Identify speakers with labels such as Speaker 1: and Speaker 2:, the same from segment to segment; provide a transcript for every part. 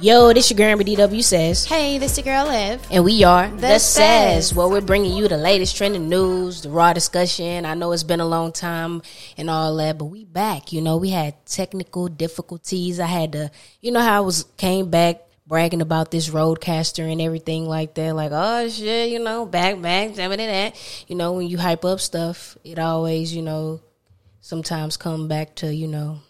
Speaker 1: Yo, this your girl DW says.
Speaker 2: Hey, this your girl Liv.
Speaker 1: And we are The,
Speaker 2: The
Speaker 1: Says.
Speaker 2: Says.
Speaker 1: Well, we're bringing you the latest trending news, the raw discussion. I know it's been a long time and all that, but we back. You know, we had technical difficulties. I had to, you know how I was came back bragging about this Rodecaster and everything like that. Like, oh shit, you know, back, back, damn it, that. You know, when you hype up stuff, it always, you know, sometimes come back to, you know,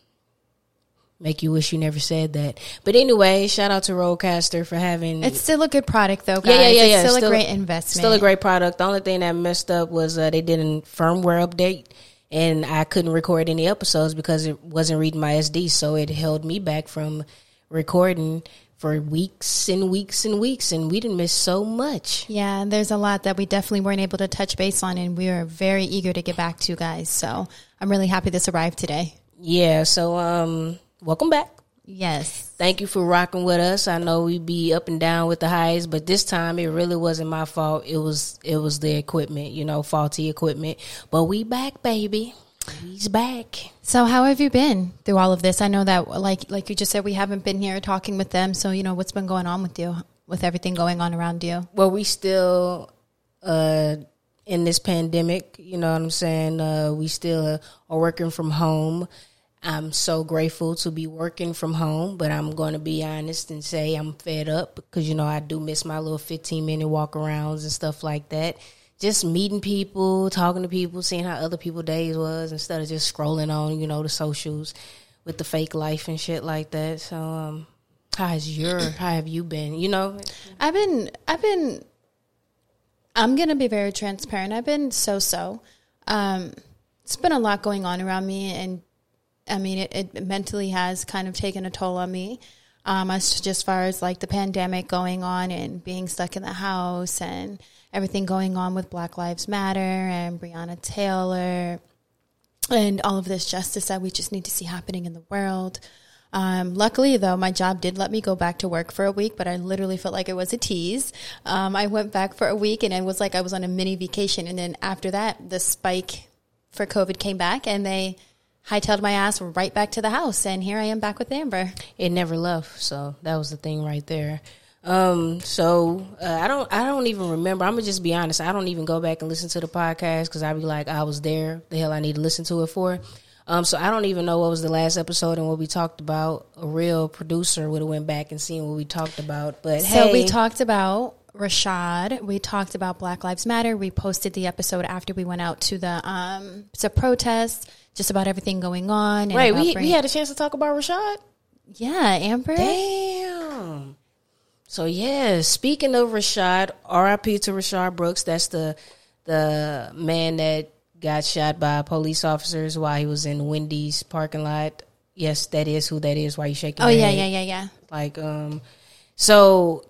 Speaker 1: make you wish you never said that. But anyway, shout out to Rodecaster for having
Speaker 2: It's still a good product though, guys.
Speaker 1: yeah, yeah, yeah, yeah.
Speaker 2: It's still, a great investment.
Speaker 1: Still a great product. The only thing that messed up was uh, they did a firmware update, and I couldn't record any episodes because it wasn't reading my SD, so it held me back from recording for weeks and weeks and weeks, and we didn't miss so much.
Speaker 2: Yeah, there's a lot that we definitely weren't able to touch base on, and we are very eager to get back to, you guys. So I'm really happy this arrived today.
Speaker 1: Yeah, so um, welcome back.
Speaker 2: Yes.
Speaker 1: Thank you for rocking with us. I know we be up and down with the highs, but this time it really wasn't my fault. It was it was the equipment, you know, faulty equipment. But we back, baby. He's back.
Speaker 2: So how have you been through all of this? I know that, like like you just said, we haven't been here talking with them. So you know what's been going on with you, with everything going on around you.
Speaker 1: well we still uh in this pandemic you know what i'm saying uh we still are working from home i'm so grateful to be working from home but i'm going to be honest and say i'm fed up because you know i do miss my little 15 minute walk arounds and stuff like that just meeting people talking to people seeing how other people days was instead of just scrolling on you know the socials with the fake life and shit like that so um how has your how have you been you know
Speaker 2: I've been, I've been, I'm going to be very transparent. I've been so so. Um, it's been a lot going on around me, and I mean, it, it mentally has kind of taken a toll on me. Um, as just far as like the pandemic going on and being stuck in the house and everything going on with Black Lives Matter and Breonna Taylor and all of this justice that we just need to see happening in the world. Um, luckily, though, my job did let me go back to work for a week, but I literally felt like it was a tease. Um, I went back for a week and it was like I was on a mini vacation. And then after that, the spike for COVID came back and they hightailed my ass right back to the house. And here I am back with Amber.
Speaker 1: it never left. So that was the thing right there. Um, so uh, I don't, I don't even remember. I'm gonna just be honest. I don't even go back and listen to the podcast because I'd be like, I was there. The hell I need to listen to it for. Um, so I don't even know what was the last episode and what we talked about. A real producer would have went back and seen what we talked about. But
Speaker 2: So
Speaker 1: hey,
Speaker 2: we talked about Rayshard. We talked about Black Lives Matter. We posted the episode after we went out to the um, to protest, just about everything going on. and
Speaker 1: right? We we had a chance to talk about Rayshard.
Speaker 2: yeah, Amber.
Speaker 1: Damn. So yeah, speaking of Rayshard, R.I.P. to Rayshard Brooks. That's the the man that got shot by police officers while he was in Wendy's parking lot. Yes, that is who that is. Why you shaking?
Speaker 2: Oh
Speaker 1: your
Speaker 2: yeah,
Speaker 1: head?
Speaker 2: yeah, yeah, yeah.
Speaker 1: Like um, so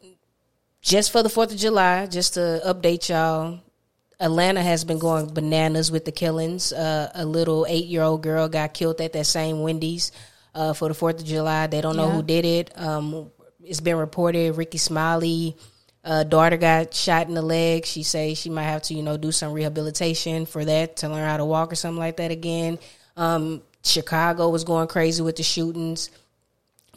Speaker 1: just for the Fourth of July, just to update y'all, Atlanta has been going bananas with the killings. Uh, a little eight year old girl got killed at that same Wendy's uh, for the Fourth of July. They don't know
Speaker 2: Yeah.
Speaker 1: who did it. Um, it's been reported Rickey Smiley. Uh, daughter got shot in the leg. She says she might have to, you know, do some rehabilitation for that to learn how to walk or something like that again. Um, Chicago was going crazy with the shootings.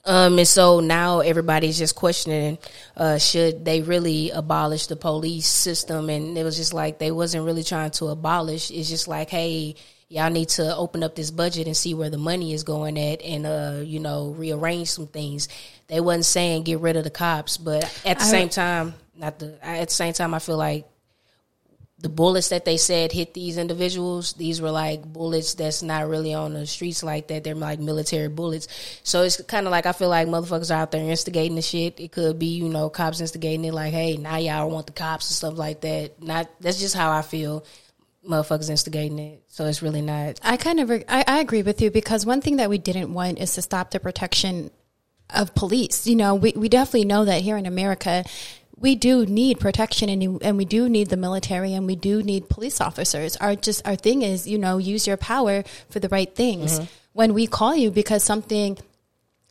Speaker 1: Um, and so now everybody's just questioning, uh, should they really abolish the police system? And it was just like they wasn't really trying to abolish. It's just like, hey, y'all need to open up this budget and see where the money is going at, and uh, you know, rearrange some things. They wasn't saying get rid of the cops, but at the
Speaker 2: I-
Speaker 1: same time, not the at the same time, I feel like the bullets that they said hit these individuals, these were like bullets that's not really on the streets like that. They're like military bullets. So it's kind of like I feel like motherfuckers are out there instigating the shit. It could be, you know, cops instigating it like, hey, now y'all want the cops and stuff like that. Not that's just how I feel. Motherfuckers instigating it. So it's really not
Speaker 2: I kind of I, I agree with you because one thing that we didn't want is to stop the protection of police. You know, we we definitely know that here in America. We do need protection and you, and we do need the military and we do need police officers. Our just our thing is, you know, use your power for the right things. Mm-hmm. When we call you because something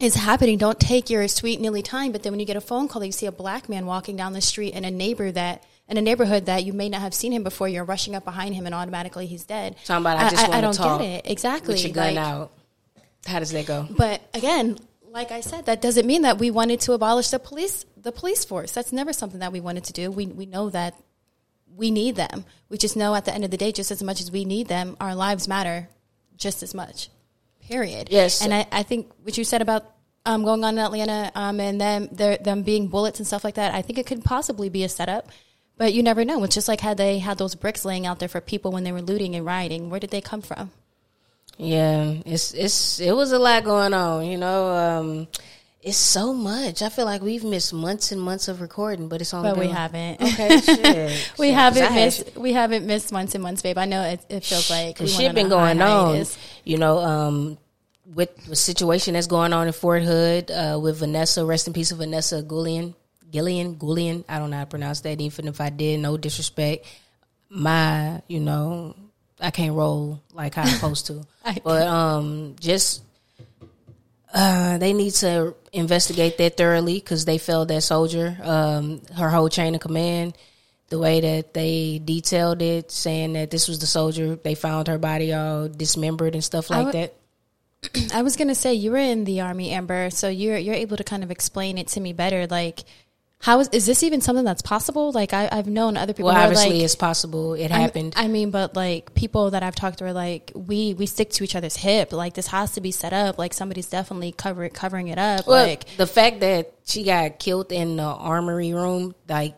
Speaker 2: is happening, don't take your sweet nilly time. But then when you get a phone call, you see a black man walking down the street and a neighbor that in a neighborhood that you may not have seen him before, you're rushing up behind him and automatically he's dead.
Speaker 1: talking about. I just want
Speaker 2: I
Speaker 1: to
Speaker 2: don't
Speaker 1: talk
Speaker 2: get it exactly.
Speaker 1: with your gun
Speaker 2: Like,
Speaker 1: out. How does that go?
Speaker 2: But again, like I said, that doesn't mean that we wanted to abolish the police the police force. That's never something that we wanted to do. We we know that we need them. We just know at the end of the day, just as much as we need them, our lives matter just as much. Period.
Speaker 1: Yes.
Speaker 2: And I, I think what you said about um, going on in Atlanta um, and them them being bullets and stuff like that, I think it could possibly be a setup. But you never know. It's just like how they had those bricks laying out there for people when they were looting and rioting. Where did they come from?
Speaker 1: Yeah, it's it's it was a lot going on. You know, um, it's so much. I feel like we've missed months and months of recording, but it's only.
Speaker 2: But we haven't.
Speaker 1: Okay, shit.
Speaker 2: we haven't
Speaker 1: I had
Speaker 2: missed. We haven't missed months and months, babe. I know it, it feels like
Speaker 1: Cause shit been going on. You know, um, with the situation that's going on in Fort Hood uh, with Vanessa. Rest in peace, of Vanessa Gullion. Gillian, Gullion. I don't know how to pronounce that. Even if I did, no disrespect. My, you know, I can't roll like how I'm supposed to. But um, just uh, they need to investigate that thoroughly because they failed that soldier. Um, her whole chain of command, the way that they detailed it, saying that this was the soldier, they found her body all dismembered and stuff like that.
Speaker 2: I was gonna say you were in the army, Amber, so you're you're able to kind of explain it to me better. Like, how is is this even something that's possible? Like, I, I've known other people.
Speaker 1: Well, obviously,
Speaker 2: like,
Speaker 1: it's possible. It happened.
Speaker 2: I mean, but like people that I've talked to are like, we we stick to each other's hip. Like this has to be set up. Like somebody's definitely cover covering it up.
Speaker 1: Well,
Speaker 2: like
Speaker 1: the fact that she got killed in the armory room, like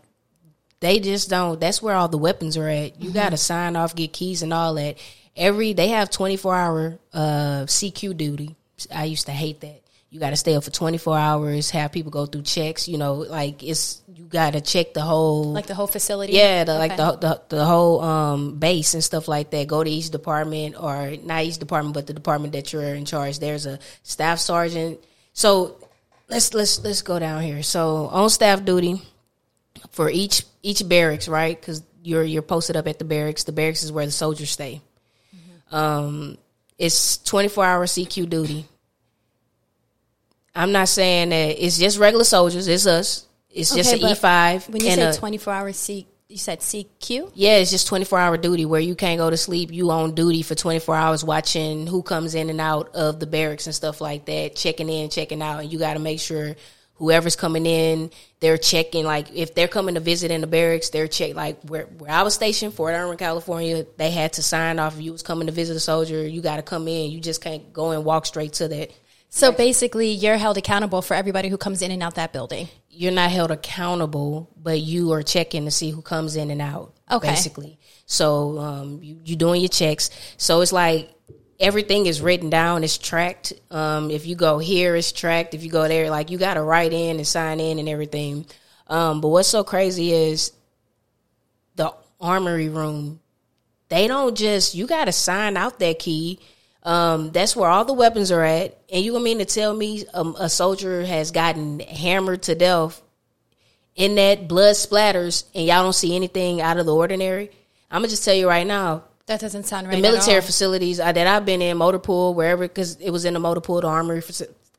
Speaker 1: they just don't. That's where all the weapons are at.
Speaker 2: Mm-hmm.
Speaker 1: You got to sign off, get keys, and all that. Every they have twenty four hour uh, CQ duty. I used to hate that. You got to stay up for twenty four hours. Have people go through checks. You know, like it's you got to check the whole
Speaker 2: like the whole facility.
Speaker 1: yeah, the, like the, the the whole um, base and stuff like that. Go to each department, or not each department, but the department that you're in charge. There's a staff sergeant. So let's let's let's go down here. So on staff duty for each each barracks, right? Because you're you're posted up at the barracks. The barracks is where the soldiers stay. Um, it's 24 hour CQ duty. I'm not saying that it's just regular soldiers. It's us. It's just an E5.
Speaker 2: When you say twenty four hour C you said CQ.
Speaker 1: yeah, it's just 24 hour duty where you can't go to sleep. You on duty for 24 hours watching who comes in and out of the barracks and stuff like that, checking in, checking out. And you got to make sure whoever's coming in, they're checking. Like if they're coming to visit in the barracks, they're check. Like where, where I was stationed, Fort Irwin, California, they had to sign off. If you was coming to visit a soldier, you got to come in. You just can't go and walk straight to that.
Speaker 2: So basically, you're held accountable for everybody who comes in and out that building.
Speaker 1: you're not held accountable, but you are checking to see who comes in and out.
Speaker 2: Okay.
Speaker 1: Basically. So um, you you doing your checks. So it's like everything is written down, it's tracked. Um, if you go here, it's tracked. If you go there, like you got to write in and sign in and everything. Um, but what's so crazy is the armory room. They don't just you got to sign out that key. Um, that's where all the weapons are at. And you mean to tell me um, a soldier has gotten hammered to death in that blood splatters and y'all don't see anything out of the ordinary? I'm gonna just tell you right now,
Speaker 2: That doesn't sound right.
Speaker 1: the military facilities uh, that I've been in, motor pool, wherever, because it was in the motor pool, the armory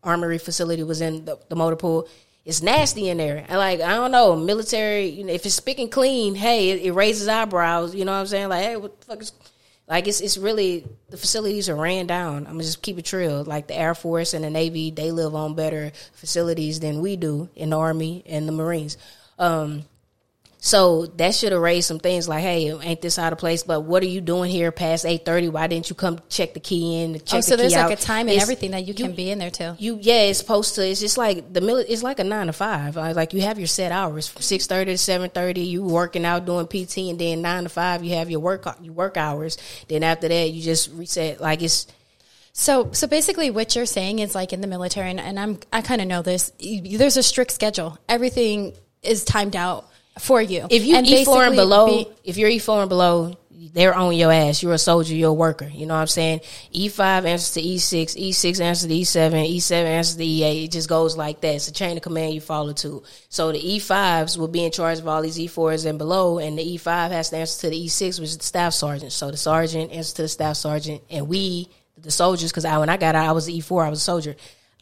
Speaker 1: armory facility was in the, the motor pool. It's nasty in there, and like I don't know, military. You know, if it's spick and clean, hey, it, it raises eyebrows. You know what I'm saying? Like, hey, what the fuck is? Like it's it's really the facilities are ran down. I'm gonna just keep it real. Like the Air Force and the Navy, they live on better facilities than we do in the Army and the Marines. Um, so that should have raised some things like, hey, ain't this out of place? But what are you doing here past eight thirty? Why didn't you come check the key in? Check
Speaker 2: Oh,
Speaker 1: the
Speaker 2: so there's
Speaker 1: key
Speaker 2: like
Speaker 1: out?
Speaker 2: a time and
Speaker 1: It's-
Speaker 2: everything that you can be in there too.
Speaker 1: You yeah, it's supposed to. It's just like the mili- It's like a nine to five. Uh, Like you have your set hours from six thirty to seven thirty. You working out doing PT, and then nine to five you have your work your work hours. Then after that you just reset. Like it's
Speaker 2: So, so basically, what you're saying is like in the military, and, and I'm I kind of know this. You, there's a strict schedule. Everything is timed out for you.
Speaker 1: if you
Speaker 2: And
Speaker 1: E four and below,
Speaker 2: be-
Speaker 1: if you're E four and below, they're on your ass. You're a soldier. You're a worker. You know what I'm saying? E five answers to E six. E six answers to E seven. E seven answers to E eight. It just goes like that. It's a chain of command you follow to. So the E fives will be in charge of all these E fours and below, and the E five has to answer to the E six, which is the staff sergeant. So the sergeant answers to the staff sergeant, and we, the soldiers, because I when I got out, I was E four. I was a soldier.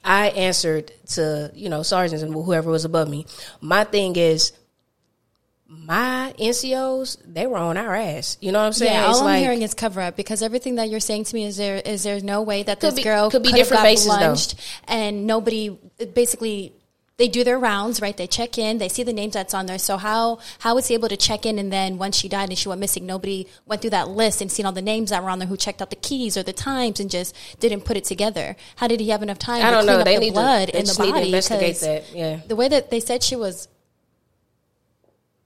Speaker 1: I answered to you know sergeants and whoever was above me. My thing is my NCOs, they were on our ass. You know what I'm saying?
Speaker 2: Yeah, all
Speaker 1: It's
Speaker 2: I'm
Speaker 1: like-
Speaker 2: hearing is cover up because everything that you're saying to me is there is there no way that this
Speaker 1: be-
Speaker 2: girl
Speaker 1: could be different faces, though.
Speaker 2: and nobody basically they do their rounds right they check in they see the names that's on there so how how was he able to check in and then once she died and she went missing nobody went through that list and seen all the names that were on there who checked out the keys or the times and just didn't put it together how did he have enough time
Speaker 1: I don't
Speaker 2: clean
Speaker 1: know.
Speaker 2: up
Speaker 1: They
Speaker 2: the
Speaker 1: need
Speaker 2: blood
Speaker 1: to,
Speaker 2: the
Speaker 1: to
Speaker 2: body
Speaker 1: investigate that. Yeah.
Speaker 2: the way that they said she was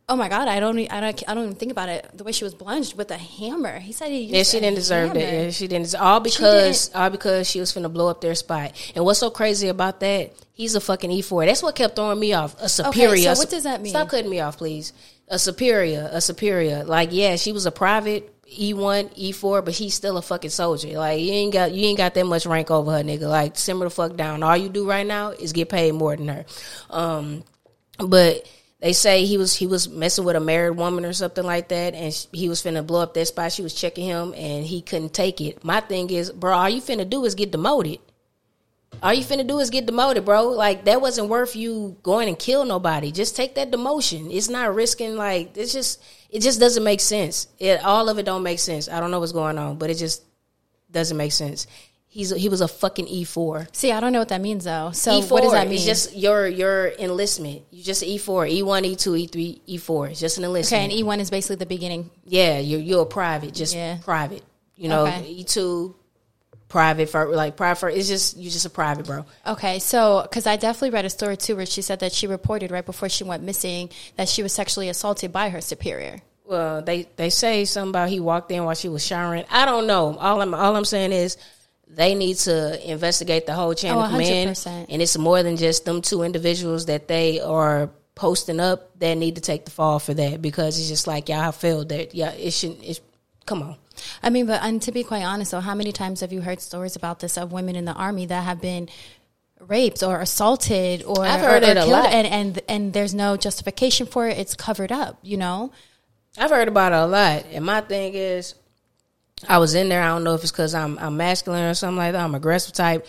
Speaker 2: Oh my god! I don't. I don't. I don't even think about it. The way she was plunged with a hammer. He said he.
Speaker 1: Yeah, she didn't deserve that.
Speaker 2: hammer.
Speaker 1: Yeah, she didn't. All because all because she was finna blow up their spot. And what's so crazy about that? He's a fucking E four. That's what kept throwing me off. A superior.
Speaker 2: so what does that mean?
Speaker 1: Stop cutting me off, please. A superior. A superior. Like yeah, she was a private E one, E four, but he's still a fucking soldier. Like you ain't got you ain't got that much rank over her, nigga. Like simmer the fuck down. All you do right now is get paid more than her. Um, but they say he was he was messing with a married woman or something like that, and he was finna blow up that spot. She was checking him, and he couldn't take it. My thing is, bro, all you finna do is get demoted. All you finna do is get demoted, bro. Like that wasn't worth you going and kill nobody. Just take that demotion. It's not risking like it's just it just doesn't make sense. It all of it don't make sense. I don't know what's going on, but it just doesn't make sense. He's he was a fucking E four.
Speaker 2: See, I don't know what that means though. So
Speaker 1: E4
Speaker 2: what does that mean?
Speaker 1: It's just your your enlistment. You just E four, E one, E two, E three, E four. It's just an enlistment.
Speaker 2: okay, and E one is basically the beginning.
Speaker 1: yeah, you're you're a private, just
Speaker 2: Yeah.
Speaker 1: private. You know,
Speaker 2: Okay.
Speaker 1: E two, private for like private. For, it's just you're just a private, bro.
Speaker 2: Okay, so because I definitely read a story too where she said that she reported right before she went missing that she was sexually assaulted by her superior.
Speaker 1: Well, they they say something about he walked in while she was showering. I don't know. All I'm all I'm saying is they need to investigate the whole chain
Speaker 2: Oh,
Speaker 1: of command, and it's more than just them two individuals that they are posting up that need to take the fall for that because it's just like y'all have failed that. Yeah, it shouldn't. It's, come on.
Speaker 2: I mean, but and to be quite honest, though, how many times have you heard stories about this of women in the army that have been raped or assaulted or
Speaker 1: I've heard
Speaker 2: or, or
Speaker 1: it a lot.
Speaker 2: and and and there's no justification for it. It's covered up, you know.
Speaker 1: I've heard about it a lot, and my thing is, I was in there. I don't know if it's because I'm I'm masculine or something like that. I'm aggressive type.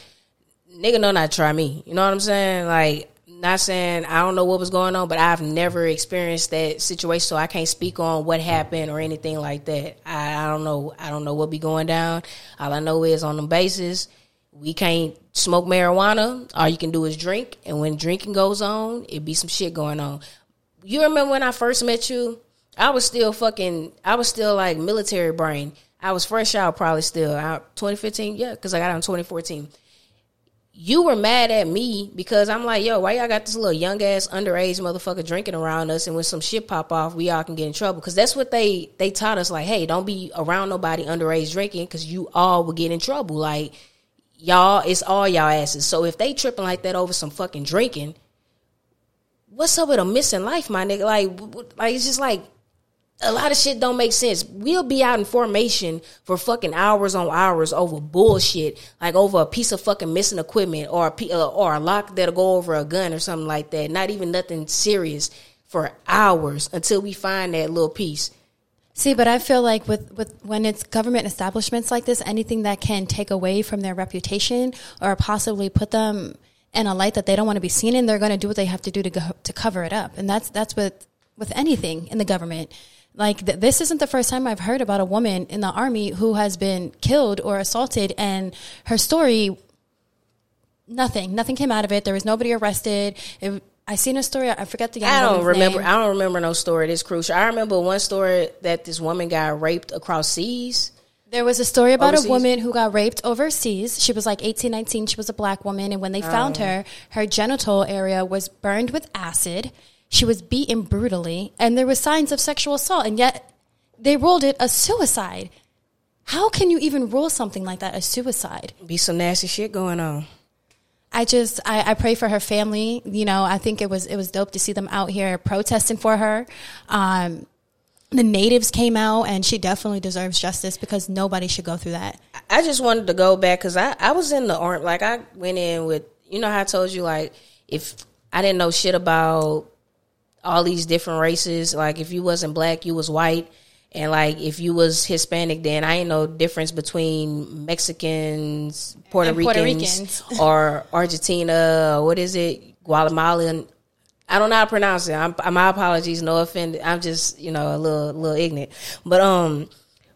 Speaker 1: Nigga, know not try me. You know what I'm saying? Like, not saying I don't know what was going on, but I've never experienced that situation, so I can't speak on what happened or anything like that. I, I don't know. I don't know what be going down. All I know is on the basis we can't smoke marijuana. All you can do is drink, and when drinking goes on, it be some shit going on. You remember when I first met you? I was still fucking. I was still like military brain. I was fresh out, probably still out 2015. Yeah, because I got out in 2014. You were mad at me because I'm like, yo, why y'all got this little young ass underage motherfucker drinking around us, and when some shit pop off, we all can get in trouble. Because that's what they they taught us. Like, hey, don't be around nobody underage drinking, because you all will get in trouble. Like, y'all, it's all y'all asses. So if they tripping like that over some fucking drinking, what's up with a missing life, my nigga? Like, like it's just like a lot of shit don't make sense. We'll be out in formation for fucking hours on hours over bullshit, like over a piece of fucking missing equipment or a uh, or a lock that'll go over a gun or something like that. Not even nothing serious for hours until we find that little piece.
Speaker 2: See, but I feel like with, with when it's government establishments like this, anything that can take away from their reputation or possibly put them in a light that they don't want to be seen in, they're going to do what they have to do to go, to cover it up. And that's that's with with anything in the government. Like th- this isn't the first time I've heard about a woman in the army who has been killed or assaulted, and her story nothing, nothing came out of it. There was nobody arrested. It, I seen a story. I forget the young
Speaker 1: I don't remember.
Speaker 2: name.
Speaker 1: I don't remember no story this crucial. I remember one story that this woman got raped across seas.
Speaker 2: There was a story about
Speaker 1: Overseas?
Speaker 2: a woman who got raped overseas. She was like 18, 19. She was a black woman. And when they
Speaker 1: Oh.
Speaker 2: found her, her genital area was burned with acid. She was beaten brutally. And there was signs of sexual assault. And yet they ruled it a suicide. How can you even rule something like that a suicide?
Speaker 1: Be some nasty shit going on.
Speaker 2: I just I, I pray for her family. You know, I think it was it was dope to see them out here protesting for her. Um, the natives came out, and she definitely deserves justice because nobody should go through that.
Speaker 1: I just wanted to go back because I, I was in the army. Like I went in with you know how I told you like if I didn't know shit about all these different races. Like if you wasn't black, you was white, and like if you was Hispanic, then I ain't no difference between Mexicans, Puerto Ricans,
Speaker 2: Ricans.
Speaker 1: or Argentina. Or what is it? Guatemalan. I don't know how to pronounce it. I'm, my apologies. No offense. I'm just you know a little little ignorant. But um,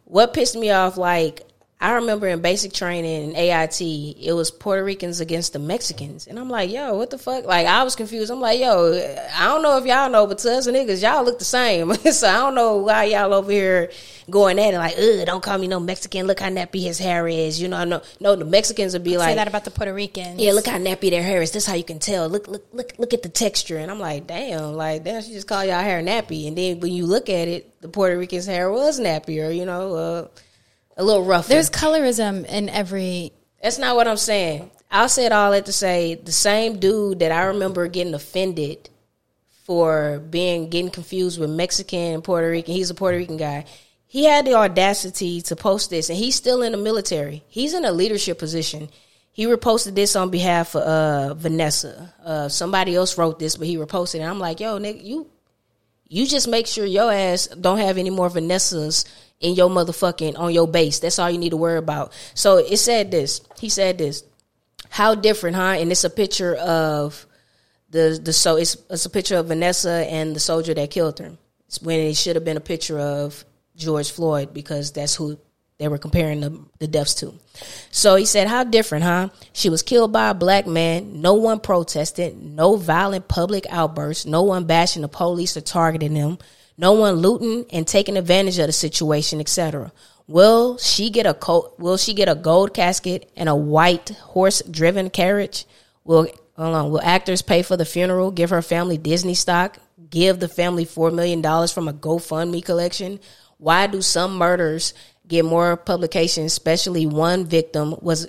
Speaker 1: what pissed me off like I remember in basic training in AIT, it was Puerto Ricans against the Mexicans. And I'm like, yo, what the fuck? Like, I was confused. I'm like, yo, I don't know if y'all know, but to us niggas, y'all look the same. so I don't know why y'all over here going at it like, ugh, don't call me no Mexican. Look how nappy his hair is. You know, no, no, the Mexicans would be like.
Speaker 2: Say that about the Puerto Ricans.
Speaker 1: Yeah, look how nappy their hair is. This how you can tell. Look, look, look, look at the texture. And I'm like, damn, like, damn, she just call y'all hair nappy. And then when you look at it, the Puerto Ricans' hair was nappier, you know, uh, a little rough.
Speaker 2: There's colorism in every.
Speaker 1: That's not what I'm saying. I'll say it all that to say the same dude that I remember getting offended for being getting confused with Mexican and Puerto Rican. He's a Puerto Rican guy. He had the audacity to post this, and he's still in the military. He's in a leadership position. He reposted this on behalf of uh, Vanessa. Uh, somebody else wrote this, but he reposted it. I'm like, yo, nigga, you you just make sure your ass don't have any more Vanessas in your motherfucking on your base. That's all you need to worry about. So it said this. He said this. How different, huh? And it's a picture of the the so it's it's a picture of Vanessa and the soldier that killed her. It's when it should have been a picture of George Floyd because that's who they were comparing the, the deaths to. So he said, How different, huh? She was killed by a black man. No one protested. No violent public outbursts. No one bashing the police or targeting them no one looting and taking advantage of the situation, etc. Will she get a co- will she get a gold casket and a white horse driven carriage? Will hold on, will actors pay for the funeral, give her family Disney stock, give the family four million dollars from a GoFundMe collection? Why do some murders get more publication, especially one victim was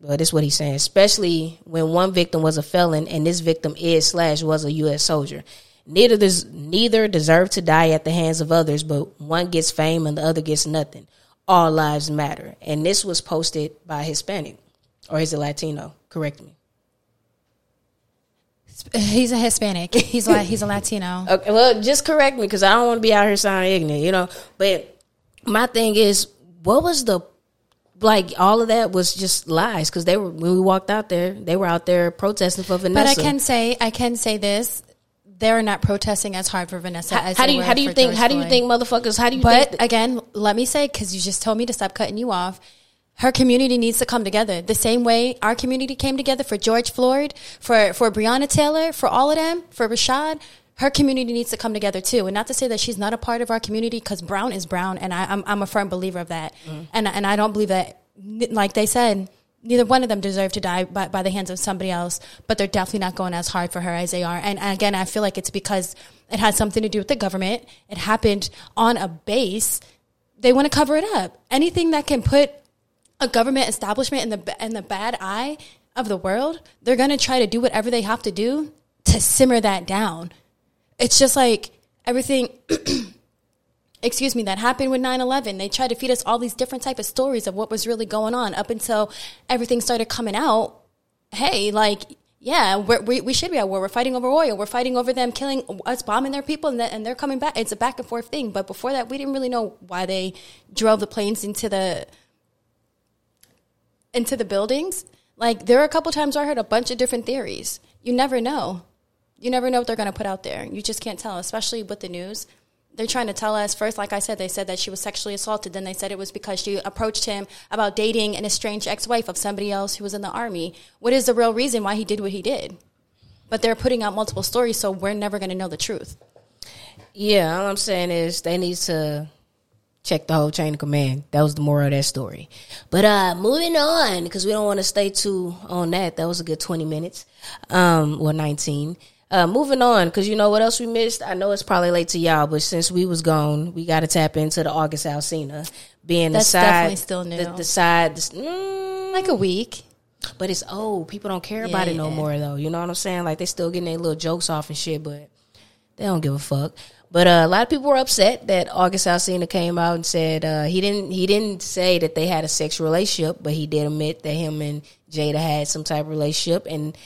Speaker 1: well, this is what he's saying, especially when one victim was a felon and this victim is slash was a US soldier. Neither des- neither deserve to die at the hands of others, but one gets fame and the other gets nothing. All lives matter. And this was posted by Hispanic. Or is it Latino? Correct me.
Speaker 2: He's a Hispanic. He's like he's a Latino.
Speaker 1: Okay, well, just correct me because I don't want to be out here sounding ignorant, you know. But my thing is, what was the like? All of that was just lies because they were when we walked out there, they were out there protesting for Vanessa.
Speaker 2: But I can say I can say this: they're not protesting as hard for Vanessa
Speaker 1: how,
Speaker 2: as
Speaker 1: how do you how do you think
Speaker 2: George
Speaker 1: how do you think motherfuckers how do you
Speaker 2: But
Speaker 1: think
Speaker 2: again, let me say because you just told me to stop cutting you off. Her community needs to come together the same way our community came together for George Floyd, for for Breonna Taylor, for all of them, for Rayshard. Her community needs to come together too, and not to say that she's not a part of our community because Brown is Brown, and I, I'm I'm a firm believer of that, mm-hmm. and and I don't believe that, like they said, neither one of them deserve to die by, by the hands of somebody else, but they're definitely not going as hard for her as they are. And, and again, I feel like it's because it has something to do with the government. It happened on a base. They want to cover it up. Anything that can put a government establishment in the in the bad eye of the world, they're going to try to do whatever they have to do to simmer that down. It's just like everything excuse me, that happened with 9-11. They tried to feed us all these different type of stories of what was really going on up until everything started coming out. Hey, like, yeah, we we should be at war. We're fighting over oil. We're fighting over them killing us, bombing their people, and, and they're coming back. It's a back and forth thing. But before that, we didn't really know why they drove the planes into the into the buildings. Like there are a couple times where I heard a bunch of different theories. You never know. You never know what they're going to put out there. You just can't tell, especially with the news they're trying to tell us first like i said they said that she was sexually assaulted then they said it was because she approached him about dating an estranged ex-wife of somebody else who was in the army what is the real reason why he did what he did but they're putting out multiple stories so we're never going to know the truth
Speaker 1: Yeah, all I'm saying is they need to check the whole chain of command. That was the moral of that story. But uh moving on, because we don't want to stay too on that. That was a good 20 minutes. Um, or 19. Uh, moving on, because you know what else we missed? I know it's probably late to y'all, but since we was gone, we got to tap into the August Alsina being
Speaker 2: That's
Speaker 1: the side, That's
Speaker 2: definitely still new.
Speaker 1: The, the side, the, mm,
Speaker 2: like a week
Speaker 1: but it's old. People don't care about it no
Speaker 2: Yeah.
Speaker 1: more though. You know what I'm saying? Like they still getting their little jokes off and shit, but they don't give a fuck. But uh, a lot of people were upset that August Alsina came out and said uh, he didn't he didn't say that they had a sexual relationship, but he did admit that him and Jada had some type of relationship. And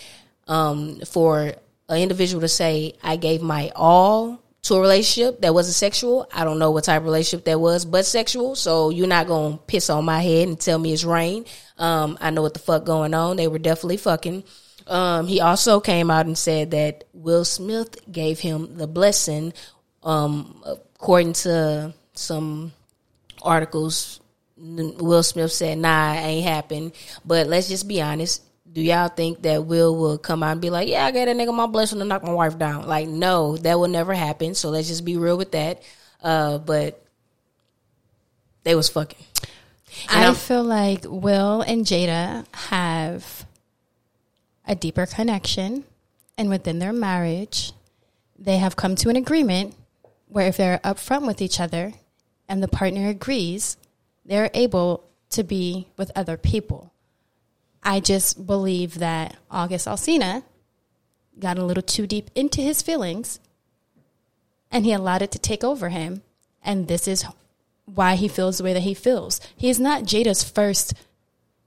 Speaker 1: um, for an individual to say I gave my all to a relationship that wasn't sexual, I don't know what type of relationship that was, but sexual. So you're not gonna piss on my head and tell me it's rain. Um, I know what the fuck going on. They were definitely fucking. Um, he also came out and said that Will Smith gave him the blessing. Um, according to some articles, Will Smith said, "Nah, it ain't happened." But let's just be honest. Do y'all think that Will will come out and be like, "Yeah, I gave that nigga my blessing to knock my wife down"? Like, no, that will never happen. So let's just be real with that. Uh, but they was fucking. And
Speaker 2: I
Speaker 1: I'm-
Speaker 2: feel like Will and Jada have a deeper connection, and within their marriage, they have come to an agreement where if they're upfront with each other and the partner agrees, they're able to be with other people. I just believe that August Alsina got a little too deep into his feelings and he allowed it to take over him. And this is why he feels the way that he feels. He is not Jada's first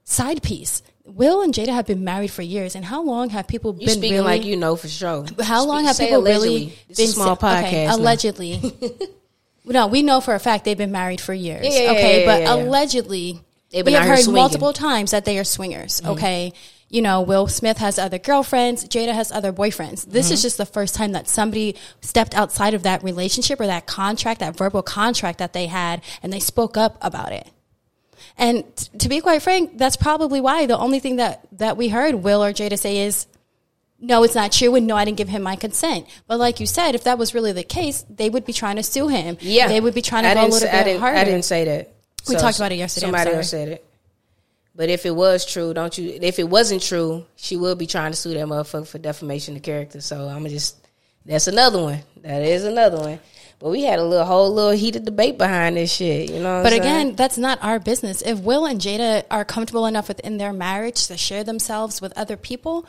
Speaker 2: side piece. Will and Jada have been married for years, and how long have people
Speaker 1: You
Speaker 2: been
Speaker 1: speaking
Speaker 2: really?
Speaker 1: like you know for sure.
Speaker 2: how long
Speaker 1: Speak-
Speaker 2: have people really
Speaker 1: It's
Speaker 2: been
Speaker 1: small
Speaker 2: okay,
Speaker 1: podcast? now.
Speaker 2: allegedly? no, we know for a fact they've been married for years.
Speaker 1: Yeah, yeah,
Speaker 2: okay,
Speaker 1: yeah,
Speaker 2: but
Speaker 1: yeah, yeah.
Speaker 2: allegedly,
Speaker 1: They've
Speaker 2: we have heard
Speaker 1: swinging. Mm-hmm.
Speaker 2: multiple times that they are swingers. Okay. You know, Will Smith has other girlfriends. Jada has other boyfriends. This
Speaker 1: Mm-hmm.
Speaker 2: is just the first time that somebody stepped outside of that relationship or that contract, that verbal contract that they had, and they spoke up about it. And t- to be quite frank, that's probably why the only thing that, that we heard Will or Jada say is, no, it's not true, and no, I didn't give him my consent. But like you said, if that was really the case, they would be trying to sue him.
Speaker 1: Yeah,
Speaker 2: they would be trying to
Speaker 1: I
Speaker 2: go a little
Speaker 1: say- I
Speaker 2: bit
Speaker 1: didn't,
Speaker 2: harder.
Speaker 1: I didn't say that.
Speaker 2: We talked about it yesterday,
Speaker 1: Somebody else said it. But if it was true, don't you? If it wasn't true, she will be trying to sue that motherfucker for defamation of character. So I'm just. That's another one. That is another one. But we had a little whole little heated debate behind this shit. You know. What
Speaker 2: But
Speaker 1: I'm saying?
Speaker 2: again, that's not our business. If Will and Jada are comfortable enough within their marriage to share themselves with other people,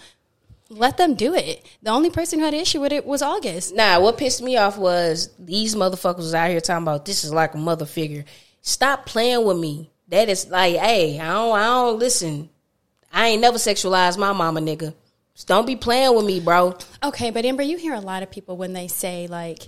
Speaker 2: let them do it. The only person who had an issue with it was August.
Speaker 1: Nah, what pissed me off was these motherfuckers was out here talking about this is like a mother figure. Stop playing with me. That is like, hey, I don't, I don't listen. I ain't never sexualized my mama, nigga. Just don't be playing with me, bro.
Speaker 2: Okay, but Amber, you hear a lot of people when they say like,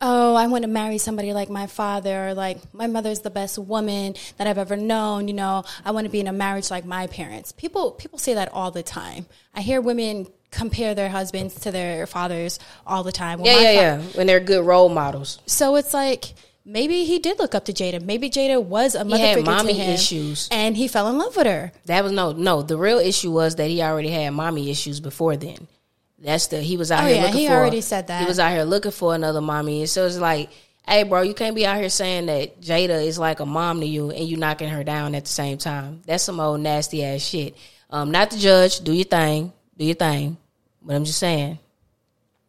Speaker 2: "Oh, I want to marry somebody like my father," or like, "My mother's the best woman that I've ever known." You know, I want to be in a marriage like my parents. People people say that all the time. I hear women compare their husbands to their fathers all the time. Well,
Speaker 1: Yeah, yeah, yeah. When they're good role models.
Speaker 2: So it's like maybe he did look up to Jada. Maybe Jada was a mother
Speaker 1: had
Speaker 2: figure
Speaker 1: mommy
Speaker 2: to him,
Speaker 1: issues.
Speaker 2: and he fell in love with her.
Speaker 1: That was no, no. The real issue was that he already had mommy issues before then. That's the he was out
Speaker 2: Oh,
Speaker 1: here
Speaker 2: yeah,
Speaker 1: looking
Speaker 2: he
Speaker 1: for.
Speaker 2: already said that.
Speaker 1: he was out here looking for another mommy, and so it's like, hey, bro, you can't be out here saying that Jada is like a mom to you, and you knocking her down at the same time. That's some old nasty ass shit. Um, not to judge. Do your thing. Do your thing. But I'm just saying,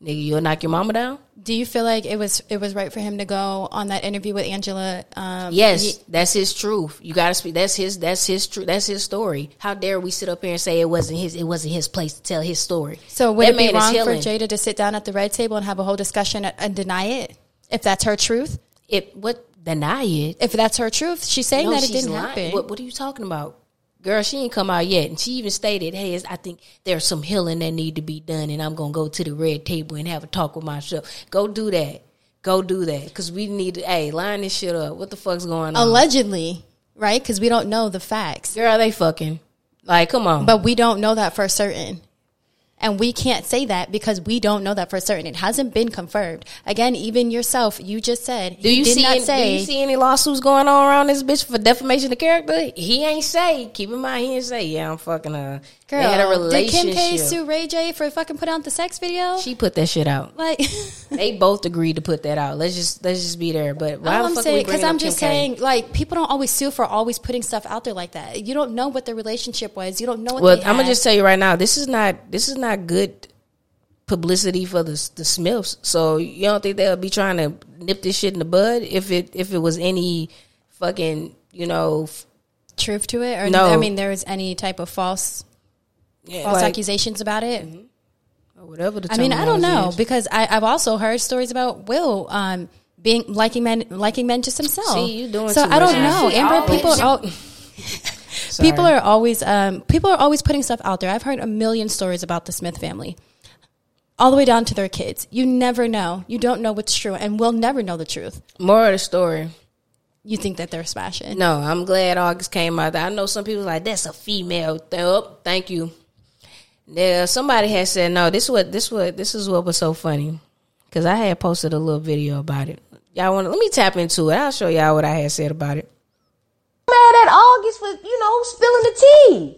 Speaker 1: nigga, you'll knock your mama down.
Speaker 2: Do you feel like it was it was right for him to go on that interview with Angela? Um,
Speaker 1: Yes,
Speaker 2: ye-
Speaker 1: that's his truth. You got to speak. That's his. That's his truth. That's his story. How dare we sit up here and say it wasn't his? It wasn't his place to tell his story.
Speaker 2: So would
Speaker 1: That
Speaker 2: it be wrong for. Jada to sit down at the red table and have a whole discussion and- and deny it if that's her truth?
Speaker 1: It what deny it?
Speaker 2: If that's her truth, she's saying
Speaker 1: No,
Speaker 2: that it didn't
Speaker 1: lying.
Speaker 2: happen.
Speaker 1: What, what are you talking about, girl? She ain't come out yet, and she even stated, "Hey, I think there's some healing that need to be done, and I'm gonna go to the red table and have a talk with myself. Go do that. Go do that, because we need to. Hey, line this shit up. What the fuck's going on,
Speaker 2: Allegedly, right? Because we don't know the facts,
Speaker 1: girl? They fucking like, come on.
Speaker 2: but we don't know that for certain. And we can't say that because we don't know that for certain. It hasn't been confirmed. Again, even yourself, you just said
Speaker 1: Do you
Speaker 2: did
Speaker 1: see?
Speaker 2: not
Speaker 1: Any,
Speaker 2: say
Speaker 1: do you see any lawsuits going on around this bitch for defamation of character? He ain't say. Keep in mind, he ain't say. Yeah, I'm fucking. Uh,
Speaker 2: Girl,
Speaker 1: they had a relationship. did.
Speaker 2: Kim K sue Ray J for fucking putting out the sex video?
Speaker 1: She put that shit out.
Speaker 2: like,
Speaker 1: They both agreed to put that out. Let's just let's just be there. But why
Speaker 2: I'm saying, because I'm just
Speaker 1: Kim K?
Speaker 2: saying, like, people don't always sue for always putting stuff out there like that. You don't know what the relationship was. You don't know what.
Speaker 1: Well, I'm gonna just tell you right now. This is not this is not good publicity for the the Smiths. So you don't think they'll be trying to nip this shit in the bud if it if it was any fucking you know
Speaker 2: truth to it, or
Speaker 1: No.
Speaker 2: I mean, there was any type of false
Speaker 1: yeah,
Speaker 2: false
Speaker 1: like,
Speaker 2: accusations about it.
Speaker 1: or whatever. The
Speaker 2: I mean, I don't know
Speaker 1: is.
Speaker 2: because I, I've also heard stories about Will um, being liking men, liking men just himself.
Speaker 1: See, you doing
Speaker 2: so I don't know.
Speaker 1: See,
Speaker 2: Amber,
Speaker 1: always-
Speaker 2: people, are
Speaker 1: Sorry.
Speaker 2: people are always um, people are always putting stuff out there. I've heard a million stories about the Smith family, all the way down to their kids. You never know. You don't know what's true, and we'll never know the truth.
Speaker 1: more of the story.
Speaker 2: You think that they're smashing?
Speaker 1: No, I'm glad August came out. I know some people like that's a female. Th- Oh, thank you. Yeah, somebody had said no. This what this what this is what was so funny because I had posted a little video about it. Y'all want? Let me tap into it. I'll show y'all what I had said about it.
Speaker 3: mad at August for, you know, spilling the tea.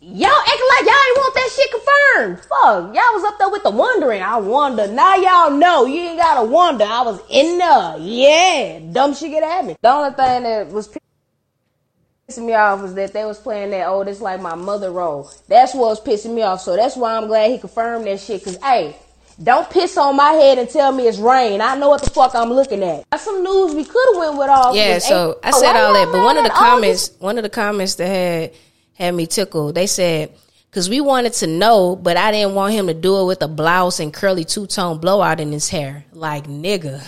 Speaker 3: Y'all acting like y'all ain't want that shit confirmed. Fuck, y'all was up there with the wondering. I wonder. Now y'all know. You ain't gotta wonder. I was in there. Yeah. Dumb shit get at me. The only thing that was pissing me off was that they was playing that, oh, this like my mother role. That's what was pissing me off. So that's why I'm glad he confirmed that shit. Cause, hey, don't piss on my head and tell me it's rain. I know what the fuck I'm looking at. That's some news we could have went with all.
Speaker 1: Yeah, so I said all that, but one of the comments, one of the comments that had had me tickled, they said because we wanted to know, but I didn't want him to do it with a blouse and curly two tone blowout in his hair, like nigga.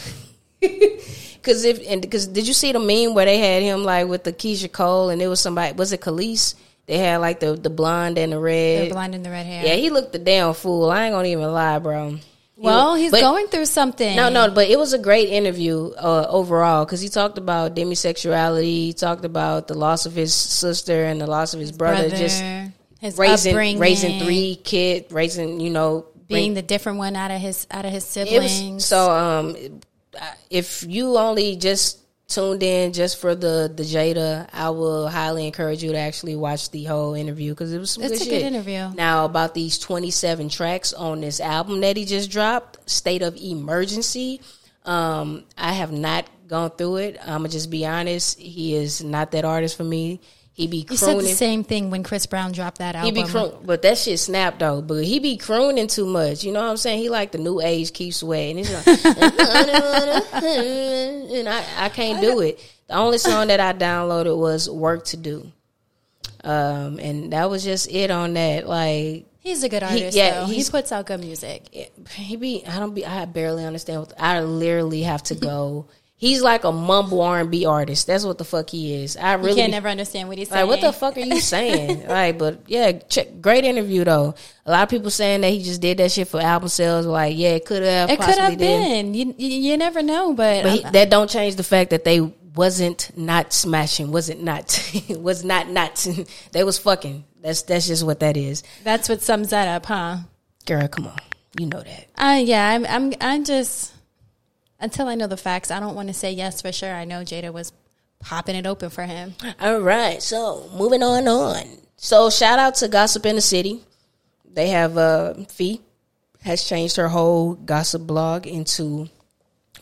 Speaker 1: Because if and because did you see the meme where they had him like with the Keyshia Cole and it was somebody was it Khalees? They had like the the blonde and the
Speaker 2: The
Speaker 1: red.
Speaker 2: blonde in the red hair.
Speaker 1: Yeah, he looked the damn fool. I ain't gonna even lie, bro.
Speaker 2: Well, he's
Speaker 1: but-
Speaker 2: going through something.
Speaker 1: no, no, but it was a great interview uh, overall because he talked about demisexuality. He talked about the loss of his sister and the loss of his brother,
Speaker 2: brother,
Speaker 1: just
Speaker 2: his
Speaker 1: raising
Speaker 2: upbringing,
Speaker 1: raising three kids, raising you know
Speaker 2: being
Speaker 1: bring-
Speaker 2: the different one out of his out of his siblings.
Speaker 1: was, so um, if you only just tuned in just for the the Jada, I will highly encourage you to actually watch the whole interview because it was some
Speaker 2: It's
Speaker 1: good
Speaker 2: a good interview.
Speaker 1: Now about these twenty seven tracks on this album that he just dropped, State of Emergency. Um, I have not gone through it. I'm gonna just be honest. He is not that artist for me. He be
Speaker 2: you said the same thing when Chris Brown dropped that album.
Speaker 1: He be croon, but that shit snap though. But he be crooning too much. You know what I'm saying? He like the new age keep sweating. He's like, and I, I can't do it. The only song that I downloaded was "Work to Do," um, and that was just it on that. Like
Speaker 2: He's a good artist.
Speaker 1: yeah,
Speaker 2: though. he puts out good music.
Speaker 1: he be, I don't be, I barely understand. What, I literally have to go. He's like a mumble R and B artist. That's what the fuck he is. I
Speaker 2: You
Speaker 1: really
Speaker 2: can't
Speaker 1: be-
Speaker 2: never understand what he's saying.
Speaker 1: like, what the fuck are you saying? like, but yeah, check, great interview though. A lot of people saying that he just did that shit for album sales. Like, yeah, it could have.
Speaker 2: It could have been. You, you you never know, but,
Speaker 1: but he, that don't change the fact that they wasn't not smashing. Wasn't not was not not. they was fucking. That's that's just what that is.
Speaker 2: that's what sums that up, huh?
Speaker 1: Girl, come on, you know that.
Speaker 2: Uh, yeah, I'm, I'm, I'm just until I know the facts. I don't want to say yes for sure. I know Jada was popping it open for him.
Speaker 1: All right, so moving on on. So shout out to Gossip in the City. They have uh Fee has changed her whole gossip blog into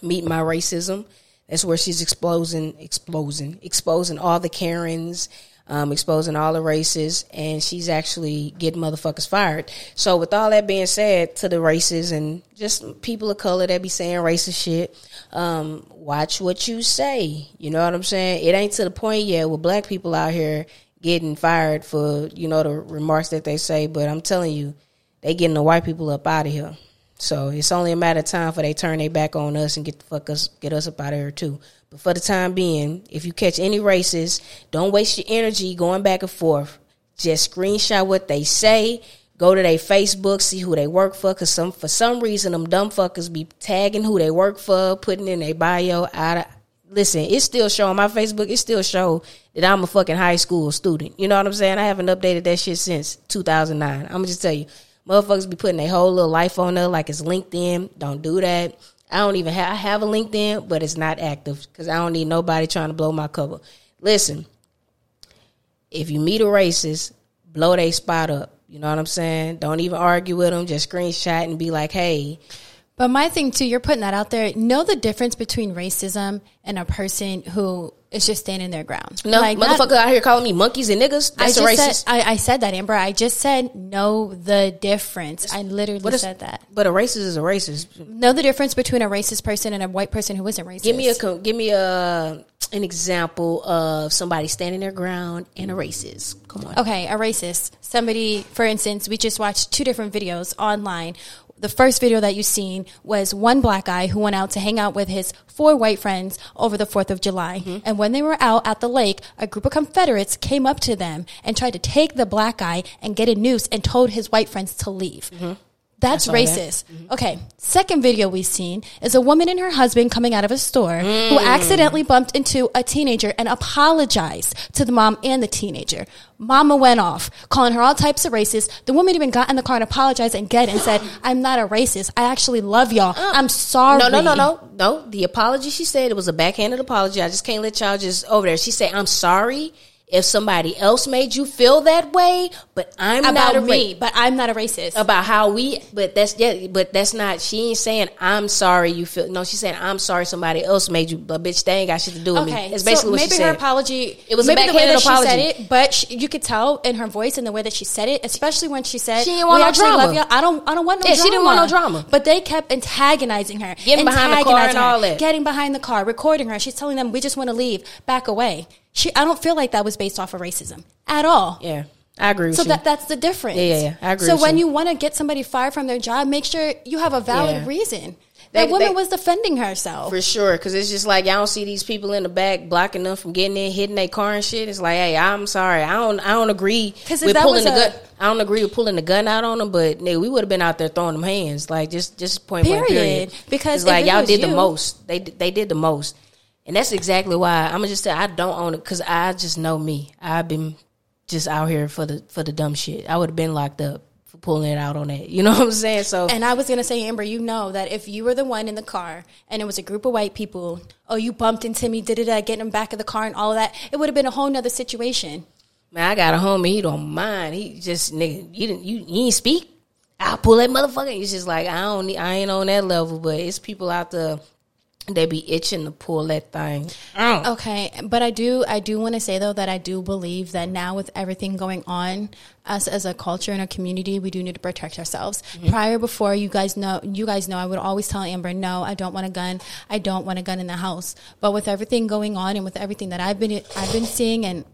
Speaker 1: Meet My Racism. That's where she's exposing exposing exposing all the Karens, um, exposing all the races, and she's actually getting motherfuckers fired. So with all that being said, to the races and just people of color that be saying racist shit, um, watch what you say. You know what I'm saying? It ain't to the point yet with black people out here getting fired for you know the remarks that they say, but I'm telling you, they getting the white people up out of here. So it's only a matter of time for they turn their back on us and get the fuck us get us up out of here too. But for the time being, if you catch any racists, don't waste your energy going back and forth. Just screenshot what they say. Go to their Facebook, see who they work for, cause some for some reason them dumb fuckers be tagging who they work for, putting in their bio. Out listen, it's still showing my Facebook. It still show that I'm a fucking high school student. You know what I'm saying? I haven't updated that shit since 2009. I'm gonna just tell you, motherfuckers be putting their whole little life on there like it's LinkedIn. Don't do that. I don't even have I have a LinkedIn, but it's not active because I don't need nobody trying to blow my cover. Listen, if you meet a racist, blow their spot up. You know what I'm saying? Don't even argue with them. Just screenshot and be like, "Hey,
Speaker 2: But my thing too, you're putting that out there. Know the difference between racism and a person who is just standing their ground.
Speaker 1: no
Speaker 2: Like, not-
Speaker 1: motherfucker out here calling me monkeys and niggas.
Speaker 2: I
Speaker 1: That's a
Speaker 2: just
Speaker 1: racist."
Speaker 2: said I, I said that, Amber. I just said know the difference. I literally
Speaker 1: is-
Speaker 2: said that.
Speaker 1: But a racist is a racist.
Speaker 2: Know the difference between a racist person and a white person who isn't racist.
Speaker 1: Give me a give me a an example of somebody standing their ground and a racist. Come on.
Speaker 2: Okay, a racist. Somebody, for instance, we just watched two different videos online. The first video that you've seen was one black guy who went out to hang out with his four white friends over the 4th of July.
Speaker 1: Mm-hmm.
Speaker 2: And when they were out at the lake, a group of Confederates came up to them and tried to take the black guy and get a noose and told his white friends to leave.
Speaker 1: Mm-hmm.
Speaker 2: That's
Speaker 1: that.
Speaker 2: racist. Okay. Second video we've seen is a woman and her husband coming out of a store
Speaker 1: Mm.
Speaker 2: who accidentally bumped into a teenager and apologized to the mom and the teenager. Mama went off, calling her all types of racist. The woman even got in the car and apologized and again and said, I'm not a racist. I actually love y'all. I'm sorry.
Speaker 1: No, no, no, no, no. The apology she said it was a backhanded apology. I just can't let y'all just over there. She said, "I'm sorry if somebody else made you feel that way, but I'm not a
Speaker 2: me,
Speaker 1: ra-
Speaker 2: but I'm not a racist.
Speaker 1: about how we. But that's yeah. But that's not. She ain't saying I'm sorry you feel. No, She's saying I'm sorry somebody else made you. But bitch, they ain't got shit to do with
Speaker 2: Okay,
Speaker 1: me. It's
Speaker 2: so
Speaker 1: basically what
Speaker 2: maybe
Speaker 1: she
Speaker 2: her
Speaker 1: said.
Speaker 2: apology.
Speaker 1: It was a
Speaker 2: maybe the way that she said it, but she, you could tell in her voice and the way that she said it, especially when she said,
Speaker 1: She didn't want no drama.
Speaker 2: I don't. I don't want no.
Speaker 1: Yeah,
Speaker 2: drama.
Speaker 1: she didn't want no drama.
Speaker 2: But they kept antagonizing her,
Speaker 1: Getting behind the car and
Speaker 2: antagonizing her,
Speaker 1: all that.
Speaker 2: getting behind the car, recording her. She's telling them, "We just want to leave, back away." She. I don't feel like that was based off of racism at all.
Speaker 1: yeah, I agree with
Speaker 2: So
Speaker 1: you.
Speaker 2: that that's the difference.
Speaker 1: Yeah, yeah, yeah. I agree
Speaker 2: So when
Speaker 1: you.
Speaker 2: you want to get somebody fired from their job, make sure you have a valid
Speaker 1: Yeah.
Speaker 2: reason.
Speaker 1: They-
Speaker 2: That woman
Speaker 1: they-
Speaker 2: was defending herself.
Speaker 1: For sure, because it's just like y'all don't see these people in the back blocking them from getting in, hitting their car and shit. It's like, hey, I'm sorry, I don't, I don't agree with
Speaker 2: that
Speaker 1: pulling the
Speaker 2: a-
Speaker 1: gun. I don't agree with pulling the gun out on them, but nigga, we would have been out there throwing them hands, like just, just point blank.
Speaker 2: Period.
Speaker 1: Period.
Speaker 2: Because
Speaker 1: it's like y'all did the most. They, they did the most, and that's exactly why I'm gonna just say I don't own it because I just know me. I've been just out here for the for the dumb shit. I would have been locked up for pulling it out on that. You know what I'm saying? So
Speaker 2: And I was gonna say, Amber, you know that if you were the one in the car and it was a group of white people, oh, you bumped into me, did it, getting in back of the car and all of that, it would have been a whole nother situation.
Speaker 1: Man, I got a homie. He don't mind. He just nigga. You didn't. You, you ain't speak. I'll pull that motherfucker. It's just like I don't. I ain't on that level. But it's people out there. They be itching to pull that thing. out.
Speaker 2: Okay, but I do I do want to say though that I do believe that now with everything going on, us as a culture and a community, we do need to protect ourselves. Mm-hmm. Prior before you guys know you guys know I would always tell Amber, no, I don't want a gun. I don't want a gun in the house. But with everything going on and with everything that I've been I've been seeing and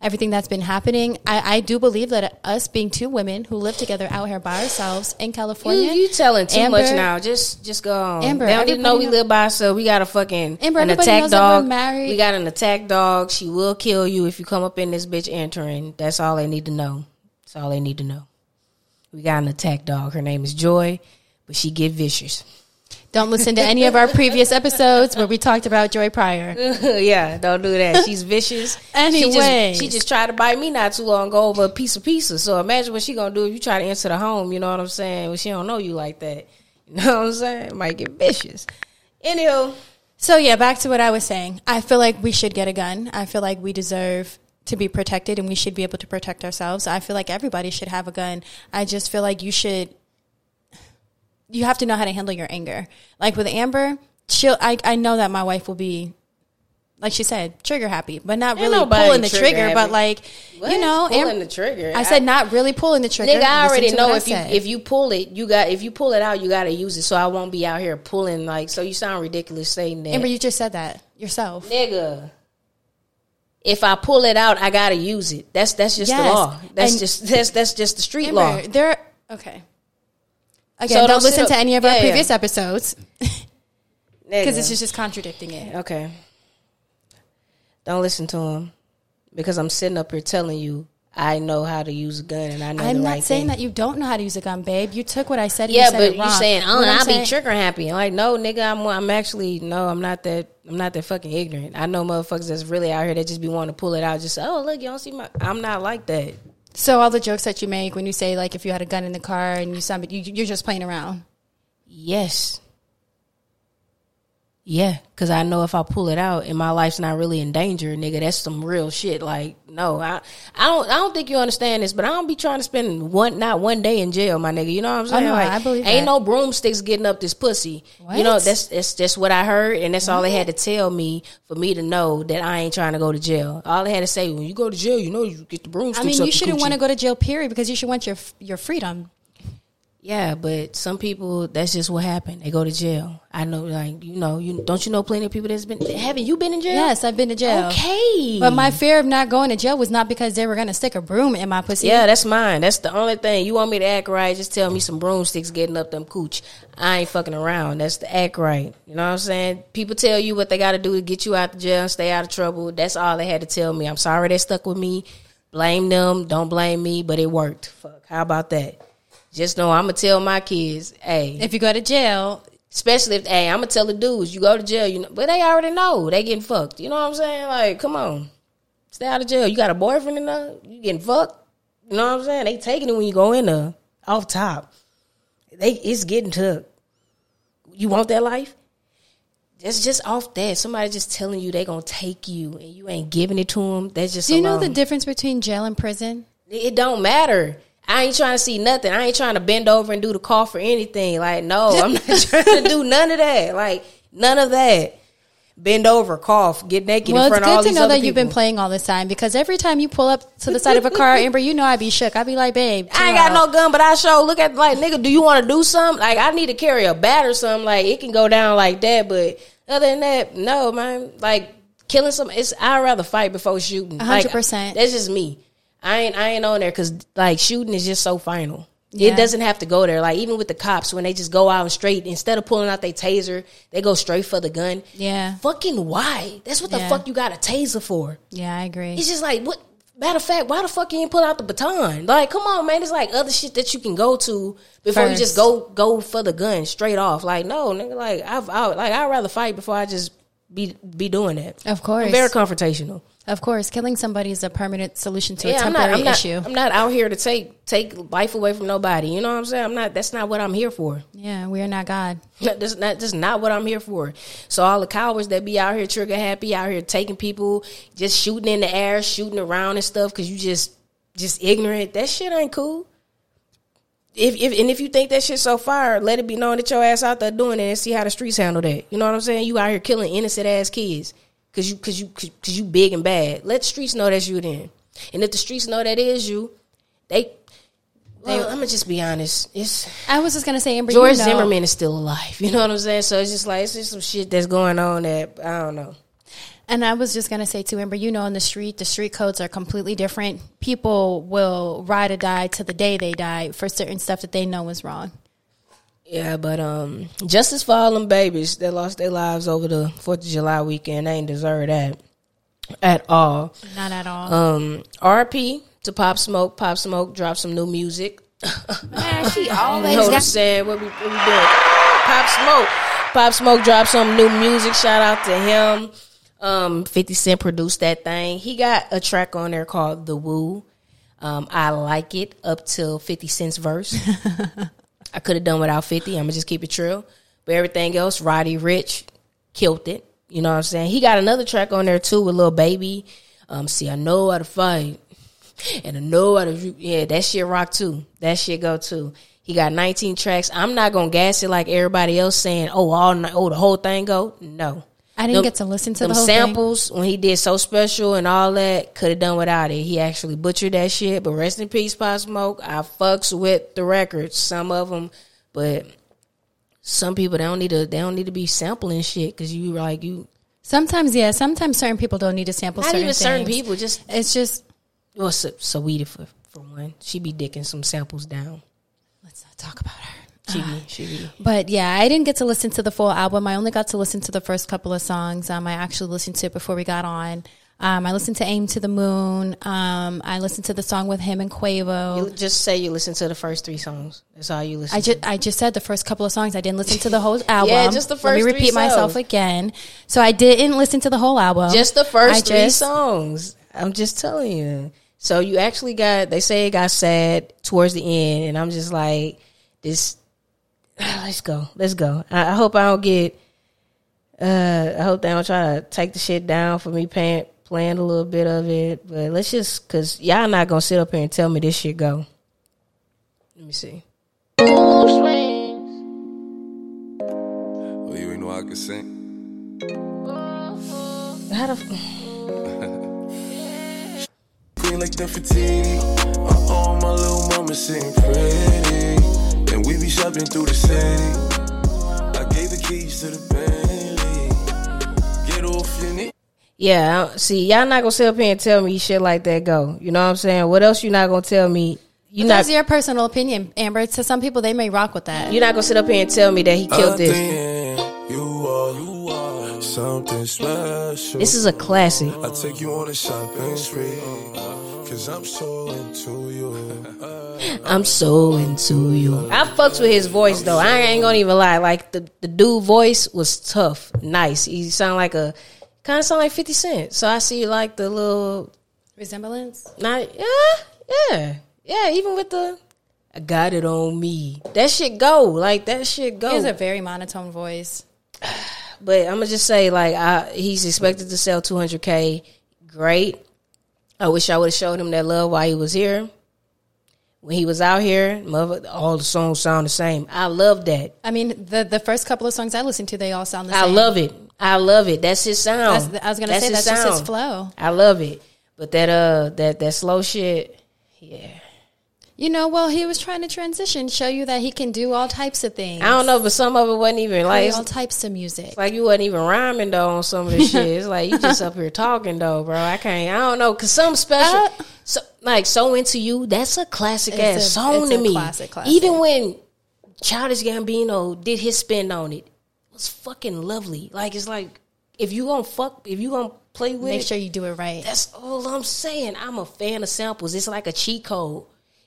Speaker 2: everything that's been happening, I, I do believe that us being two women who live together out here by ourselves in California,
Speaker 1: you telling too
Speaker 2: Amber-
Speaker 1: much now. Just just go on.
Speaker 2: Amber,
Speaker 1: they don't to know we live by ourselves. We got a fucking
Speaker 2: Amber,
Speaker 1: an attack
Speaker 2: knows that we're
Speaker 1: dog. We got an attack dog. She will kill you if you come up in this bitch entering. That's all they need to know. That's all they need to know. We got an attack dog. Her name is Joy, but she get vicious.
Speaker 2: Don't listen to any of our previous episodes where we talked about Joy Pryor.
Speaker 1: yeah, don't do that. She's vicious. she she just tried to bite me not too long ago over a piece of pizza. So imagine what she gonna do if you try to enter the home. You know what I'm saying? Well, she don't know you like that. You know what I'm saying? Might get vicious. Anywho,
Speaker 2: So yeah, back to what I was saying. I feel like we should get a gun. I feel like we deserve to be protected and we should be able to protect ourselves. I feel like everybody should have a gun. I just feel like you should you have to know how to handle your anger. Like with Amber, she'll I I know that my wife will be like she said, trigger happy, but not
Speaker 1: Ain't
Speaker 2: really pulling the
Speaker 1: trigger
Speaker 2: trigger, but like
Speaker 1: What?
Speaker 2: you know,
Speaker 1: Pulling
Speaker 2: Am-
Speaker 1: the trigger.
Speaker 2: I said not really pulling the trigger.
Speaker 1: nigga, I already know
Speaker 2: I
Speaker 1: if you if you pull it, you got if you pull it out, you got to use it. So I won't be out here pulling like. So you sound ridiculous saying that,
Speaker 2: Amber, you just said that yourself.
Speaker 1: nigga. If I pull it out, I gotta use it. That's that's just the law. That's
Speaker 2: and-
Speaker 1: just that's that's just the street
Speaker 2: Amber,
Speaker 1: law.
Speaker 2: there okay. Again,
Speaker 1: So
Speaker 2: don't,
Speaker 1: don't
Speaker 2: listen to any of our
Speaker 1: Yeah, yeah.
Speaker 2: previous episodes because
Speaker 1: Nigga.
Speaker 2: it's just contradicting it.
Speaker 1: Okay. Don't listen to him because I'm sitting up here telling you I know how to use a gun and I know
Speaker 2: I'm
Speaker 1: the
Speaker 2: not
Speaker 1: right
Speaker 2: saying
Speaker 1: thing.
Speaker 2: that you don't know how to use a gun, babe. You took what I said. And
Speaker 1: yeah,
Speaker 2: you said
Speaker 1: but you
Speaker 2: wrong.
Speaker 1: saying, "Oh,
Speaker 2: I'm
Speaker 1: I'll be trigger happy." I'm like, no, nigga, I'm I'm actually no, I'm not that. I'm not that fucking ignorant. I know motherfuckers that's really out here that just be wanting to pull it out. Just oh, look, you don't see my. I'm not like that.
Speaker 2: So all the jokes that you make when you say like if you had a gun in the car and you somebody you, you're just playing around.
Speaker 1: Yes. Yeah, because I know if I pull it out and my life's not really in danger, nigga, that's some real shit. Like, no, I, I don't, I don't think you understand this, but I don't be trying to spend one, not one day in jail, my nigga. You know what I'm saying?
Speaker 2: no,
Speaker 1: like,
Speaker 2: I believe
Speaker 1: ain't
Speaker 2: that.
Speaker 1: no broomsticks getting up this pussy. You know,
Speaker 2: What?
Speaker 1: that's that's just what I heard, and that's all they had to tell me for me to know that I ain't trying to go to jail. All they had to say when you go to jail, you know, you get the broomsticks.
Speaker 2: I
Speaker 1: mean,
Speaker 2: you shouldn't want to go to jail, period, because you should want your your freedom.
Speaker 1: Yeah, but some people that's just what happened. They go to jail. I know, like you know, you don't you know plenty of people that's been. Haven't you been in jail?
Speaker 2: Yes, I've been to jail.
Speaker 1: Okay,
Speaker 2: But my fear of not going to jail was not because they were going to stick a broom in my pussy.
Speaker 1: yeah, that's mine. That's the only thing. You want me to act right? Just tell me some broomsticks getting up them cooch. I ain't fucking around. That's the act right. You know what I'm saying? People tell you what they got to do to get you out the jail and stay out of trouble. That's all they had to tell me. I'm sorry they stuck with me. Blame them. Don't blame me. But it worked. Fuck. How about that? Just know I'm gonna tell my kids, hey,
Speaker 2: If you go to jail,
Speaker 1: especially if hey, I'm gonna tell the dudes, you go to jail, you know, but they already know they getting fucked. You know what I'm saying? Like, come on, stay out of jail. You got a boyfriend in there, you getting fucked. You know what I'm saying? They taking it when you go in there off top. They it's getting took. You want that life? That's just off that. Somebody just telling you they gonna take you and you ain't giving it to them. That's just
Speaker 2: do you know the difference between jail and prison?
Speaker 1: It don't matter. I ain't trying to see nothing. I ain't trying to bend over and do the cough for anything. Like, no, I'm not trying to do none of that. Like, none of that. Bend over, cough, get naked
Speaker 2: Well,
Speaker 1: in
Speaker 2: it's
Speaker 1: front of all
Speaker 2: good to know that you've been playing all this time because every time you pull up to the side of a car, Amber, you know I'd be shook. I'd be like, babe,
Speaker 1: I ain't got no gun, but I show look at like nigga. Do you want to do something? Like I need to carry a bat or something. Like it can go down like that, but other than that, no man. Like killing some, it's I'd rather fight before shooting. Like,
Speaker 2: 100%.
Speaker 1: That's just me. I ain't I ain't on there because like shooting is just so final.
Speaker 2: Yeah.
Speaker 1: It doesn't have to go there. Like even with the cops, when they just go out and straight instead of pulling out their taser, they go straight for the gun.
Speaker 2: Yeah,
Speaker 1: Fucking why? That's what the
Speaker 2: Yeah.
Speaker 1: fuck you got a taser for.
Speaker 2: yeah, I agree.
Speaker 1: It's just like what. Matter of fact, why the fuck you ain't pull out the baton? Like, come on, man. It's like other shit that you can go to before you just go go for the gun straight off. Like, no, nigga. Like, I've I, like I'd rather fight before I just be be doing that.
Speaker 2: Of course.
Speaker 1: I'm very confrontational.
Speaker 2: Of course, killing somebody is a permanent solution to a
Speaker 1: Yeah, I'm not,
Speaker 2: temporary
Speaker 1: I'm not.
Speaker 2: issue.
Speaker 1: I'm not out here to take take life away from nobody. You know what I'm saying? I'm not. That's not what I'm here for.
Speaker 2: yeah, we are not God.
Speaker 1: That's not that's not what I'm here for. So all the cowards that be out here trigger happy, out here taking people, just shooting in the air, shooting around and stuff, because you just just ignorant. That shit ain't cool. If, if and if you think that shit so far, let it be known that your ass out there doing it and see how the streets handle that. You know what I'm saying? You out here killing innocent ass kids because you because you because you big and bad. Let the streets know that's you then. And if the streets know that is you, they. Well, I'm gonna just be honest. It's
Speaker 2: I was just gonna say, Amber,
Speaker 1: George
Speaker 2: you know,
Speaker 1: Zimmerman is still alive. You know what I'm saying? So it's just like it's just some shit that's going on that I don't know.
Speaker 2: And I was just gonna say too, Amber, you know, in the street, the street codes are completely different. People will ride or die to the day they die for certain stuff that they know is wrong.
Speaker 1: Yeah, but um, justice for all them babies that lost their lives over the Fourth of July weekend. They ain't deserve that at all.
Speaker 2: Not at all.
Speaker 1: Um, RP to Pop Smoke. Pop Smoke dropped some new music.
Speaker 3: Man, she
Speaker 1: You
Speaker 3: always
Speaker 1: know what I'm saying? What we, what we doing? Pop Smoke. Pop Smoke dropped some new music. Shout out to him. Um, 50 Cent produced that thing. He got a track on there called The Woo. Um, I like it up till 50 Cent's verse. I could have done without 50. I'm going to just keep it true. But everything else, Roddy Ricch killed it. You know what I'm saying? He got another track on there too with Lil Baby. Um, see, I know how to fight. And I know how to, yeah, that shit rock too. That shit go too. He got 19 tracks. I'm not gonna gas it like everybody else saying, oh, all oh, the whole thing go. No,
Speaker 2: I didn't get to listen to the whole thing.
Speaker 1: samples when he did so special and all that. Could have done without it. He actually butchered that shit. But rest in peace, Pop Smoke. I fucks with the records, some of them, but some people they don't need to. They don't need to be sampling shit because you like you.
Speaker 2: Sometimes, yeah. Sometimes certain people don't need to sample
Speaker 1: Not
Speaker 2: certain
Speaker 1: even certain
Speaker 2: things.
Speaker 1: people. Just
Speaker 2: It's just
Speaker 1: well, so, Saweetie for for one. She be dicking some samples down.
Speaker 2: let's not talk about her.
Speaker 1: She be she be.
Speaker 2: But yeah, I didn't get to listen to the full album. I only got to listen to the first couple of songs. Um, I actually listened to it before we got on. Um, I listened to "Aim to the Moon." Um, I listened to the song with him and Quavo.
Speaker 1: You just say you listened to the first three songs. That's all you listen.
Speaker 2: I just I just said the first couple of songs. I didn't listen to the whole album.
Speaker 1: Yeah, just the first
Speaker 2: Let me repeat myself again. So I didn't listen to the whole album.
Speaker 1: just the first
Speaker 2: I
Speaker 1: three
Speaker 2: just-
Speaker 1: songs. I'm just telling you. So you actually got. They say it got sad towards the end, and I'm just like, this. Let's go. Let's go. I, I hope I don't get. Uh, I hope they don't try to take the shit down for me paying, playing a little bit of it. But let's just, cause y'all not gonna sit up here and tell me this shit go. Let me see.
Speaker 4: Oh, you ain't know I could sing?
Speaker 1: How the?
Speaker 4: Queen like the fatigue. Uh-oh, my little mama sitting pretty. And we be shopping through the city. I gave the keys to the Bentley. Get off your knee.
Speaker 1: Yeah, I- see, y'all not gonna sit up here and tell me shit like that go. You know what I'm saying? What else you not gonna tell me? You not
Speaker 2: That's your personal opinion, Amber. To some people, they may rock with that.
Speaker 1: you're not gonna sit up here and tell me that he killed
Speaker 4: I
Speaker 1: this.
Speaker 4: you are, you are something special.
Speaker 1: This is a classic.
Speaker 4: I take you on a shopping spree. Cause I'm so into you.
Speaker 1: I'm so into you. I fucks with his voice though. I ain't gonna even lie. Like the the dude voice was tough, nice. He sound like a kind of sound like Fifty Cent. So I see like the little
Speaker 2: Resemblance?
Speaker 1: not yeah yeah yeah. Even with the I got it on me. That shit go like that shit go.
Speaker 2: He has a very monotone voice.
Speaker 1: But I'm gonna just say, like, I, he's expected to sell 200k. Great. I wish I would have showed him that love while he was here. When he was out here, mother, all the songs sound the same. I love that.
Speaker 2: I mean, the the first couple of songs I listened to, they all sound the same.
Speaker 1: I love it. I love it. That's his sound.
Speaker 2: That's- I was gonna say,
Speaker 1: his
Speaker 2: that's just his flow.
Speaker 1: I love it. But that uh that that slow shit, yeah.
Speaker 2: You know, well, he was trying to transition, show you that he can do all types of things.
Speaker 1: I don't know, but some of it wasn't even like
Speaker 2: all types of music.
Speaker 1: like you wasn't even rhyming though on some of the shit. It's like you just up here talking though, bro. I can't. I don't know because some special,
Speaker 2: Uh,
Speaker 1: so, like so into you. That's a classic ass
Speaker 2: a-
Speaker 1: song to me.
Speaker 2: classic, classic.
Speaker 1: Even when Childish Gambino did his spin on it, it was fucking lovely. Like it's like if you gonna fuck, if you gonna play with
Speaker 2: Make
Speaker 1: it,
Speaker 2: sure you do it right.
Speaker 1: that's all I'm saying. I'm a fan of samples. It's like a cheat code.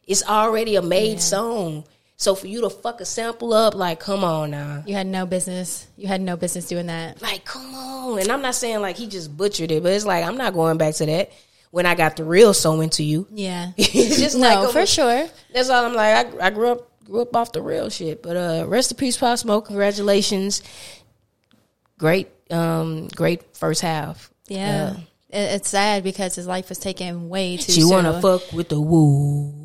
Speaker 1: It's already a made song. So for you to fuck a sample up, like, come on now.
Speaker 2: You had no business. You had no business doing that.
Speaker 1: Like, come on. And I'm not saying like he just butchered it, but it's like I'm not going back to that when I got the real so into you.
Speaker 2: Yeah.
Speaker 1: it's just
Speaker 2: no,
Speaker 1: like
Speaker 2: for sure.
Speaker 1: That's all I'm like. I, I grew up grew up off the real shit. But uh rest in peace, Pop Smoke. Congratulations. Great um great first half.
Speaker 2: Yeah. It, it's sad because his life was taken way too
Speaker 1: She
Speaker 2: soon.
Speaker 1: wanna fuck with the woo.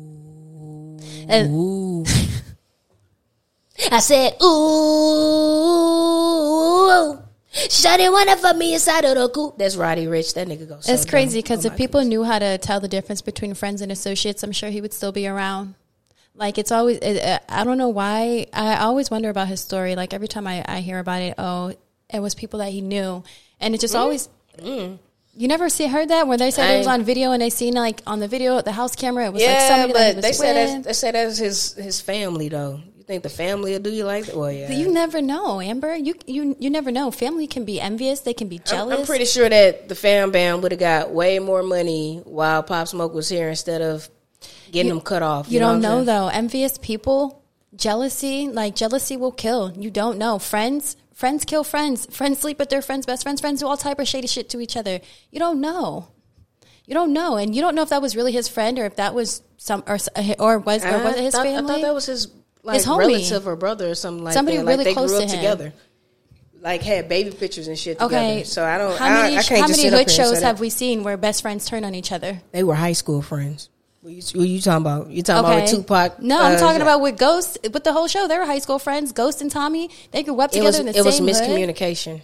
Speaker 2: And-
Speaker 1: Ooh. I said, ooh. Shawty wanna fuck me inside of the coop. That's Roddy Ricch. That nigga goes. So
Speaker 2: It's crazy because
Speaker 1: Oh
Speaker 2: if people knew how to tell the difference between friends and associates, I'm sure he would still be around. Like it's always, it, I don't know why. I always wonder about his story. Like every time I, I hear about it, oh, it was people that he knew, and it just mm. always. Mm. You never see heard that where they said it was. On video and they seen like on the video at the house camera it was
Speaker 1: Yeah,
Speaker 2: like somebody
Speaker 1: but they said that's, they said that's his his family though. You think the family will do you like that? Well, yeah.
Speaker 2: You never know, Amber. You you you never know. Family can be envious. They can be
Speaker 1: I'm,
Speaker 2: jealous.
Speaker 1: I'm pretty sure that the fam bam would have got way more money while Pop Smoke was here instead of getting them cut off.
Speaker 2: You, don't know
Speaker 1: saying?
Speaker 2: though. Envious people, jealousy, like jealousy will kill. You don't know. Friends, friends kill friends. Friends sleep with their friends' best friends. Friends do all type of shady shit to each other. You don't know. You don't know, and you don't know if that was really his friend or if that was some or or was or was it his
Speaker 1: I thought, I
Speaker 2: family?
Speaker 1: thought that was his like
Speaker 2: His homie.
Speaker 1: relative or brother or something like
Speaker 2: Somebody
Speaker 1: that. Like
Speaker 2: really
Speaker 1: they
Speaker 2: close
Speaker 1: grew
Speaker 2: to
Speaker 1: up
Speaker 2: him.
Speaker 1: together. Like had baby pictures and shit together.
Speaker 2: okay,
Speaker 1: So I don't.
Speaker 2: How many
Speaker 1: I can't
Speaker 2: how
Speaker 1: just
Speaker 2: many
Speaker 1: sit
Speaker 2: hood
Speaker 1: here
Speaker 2: shows have we seen where best friends turn on each other?
Speaker 1: They were high school friends. What you, what you talking about? You talking about
Speaker 2: Okay.
Speaker 1: with Tupac?
Speaker 2: No, I'm
Speaker 1: uh,
Speaker 2: talking about with Ghost. With the whole show, they were high school friends. Ghost and Tommy, they grew up together
Speaker 1: was
Speaker 2: in the same
Speaker 1: it was
Speaker 2: same hood.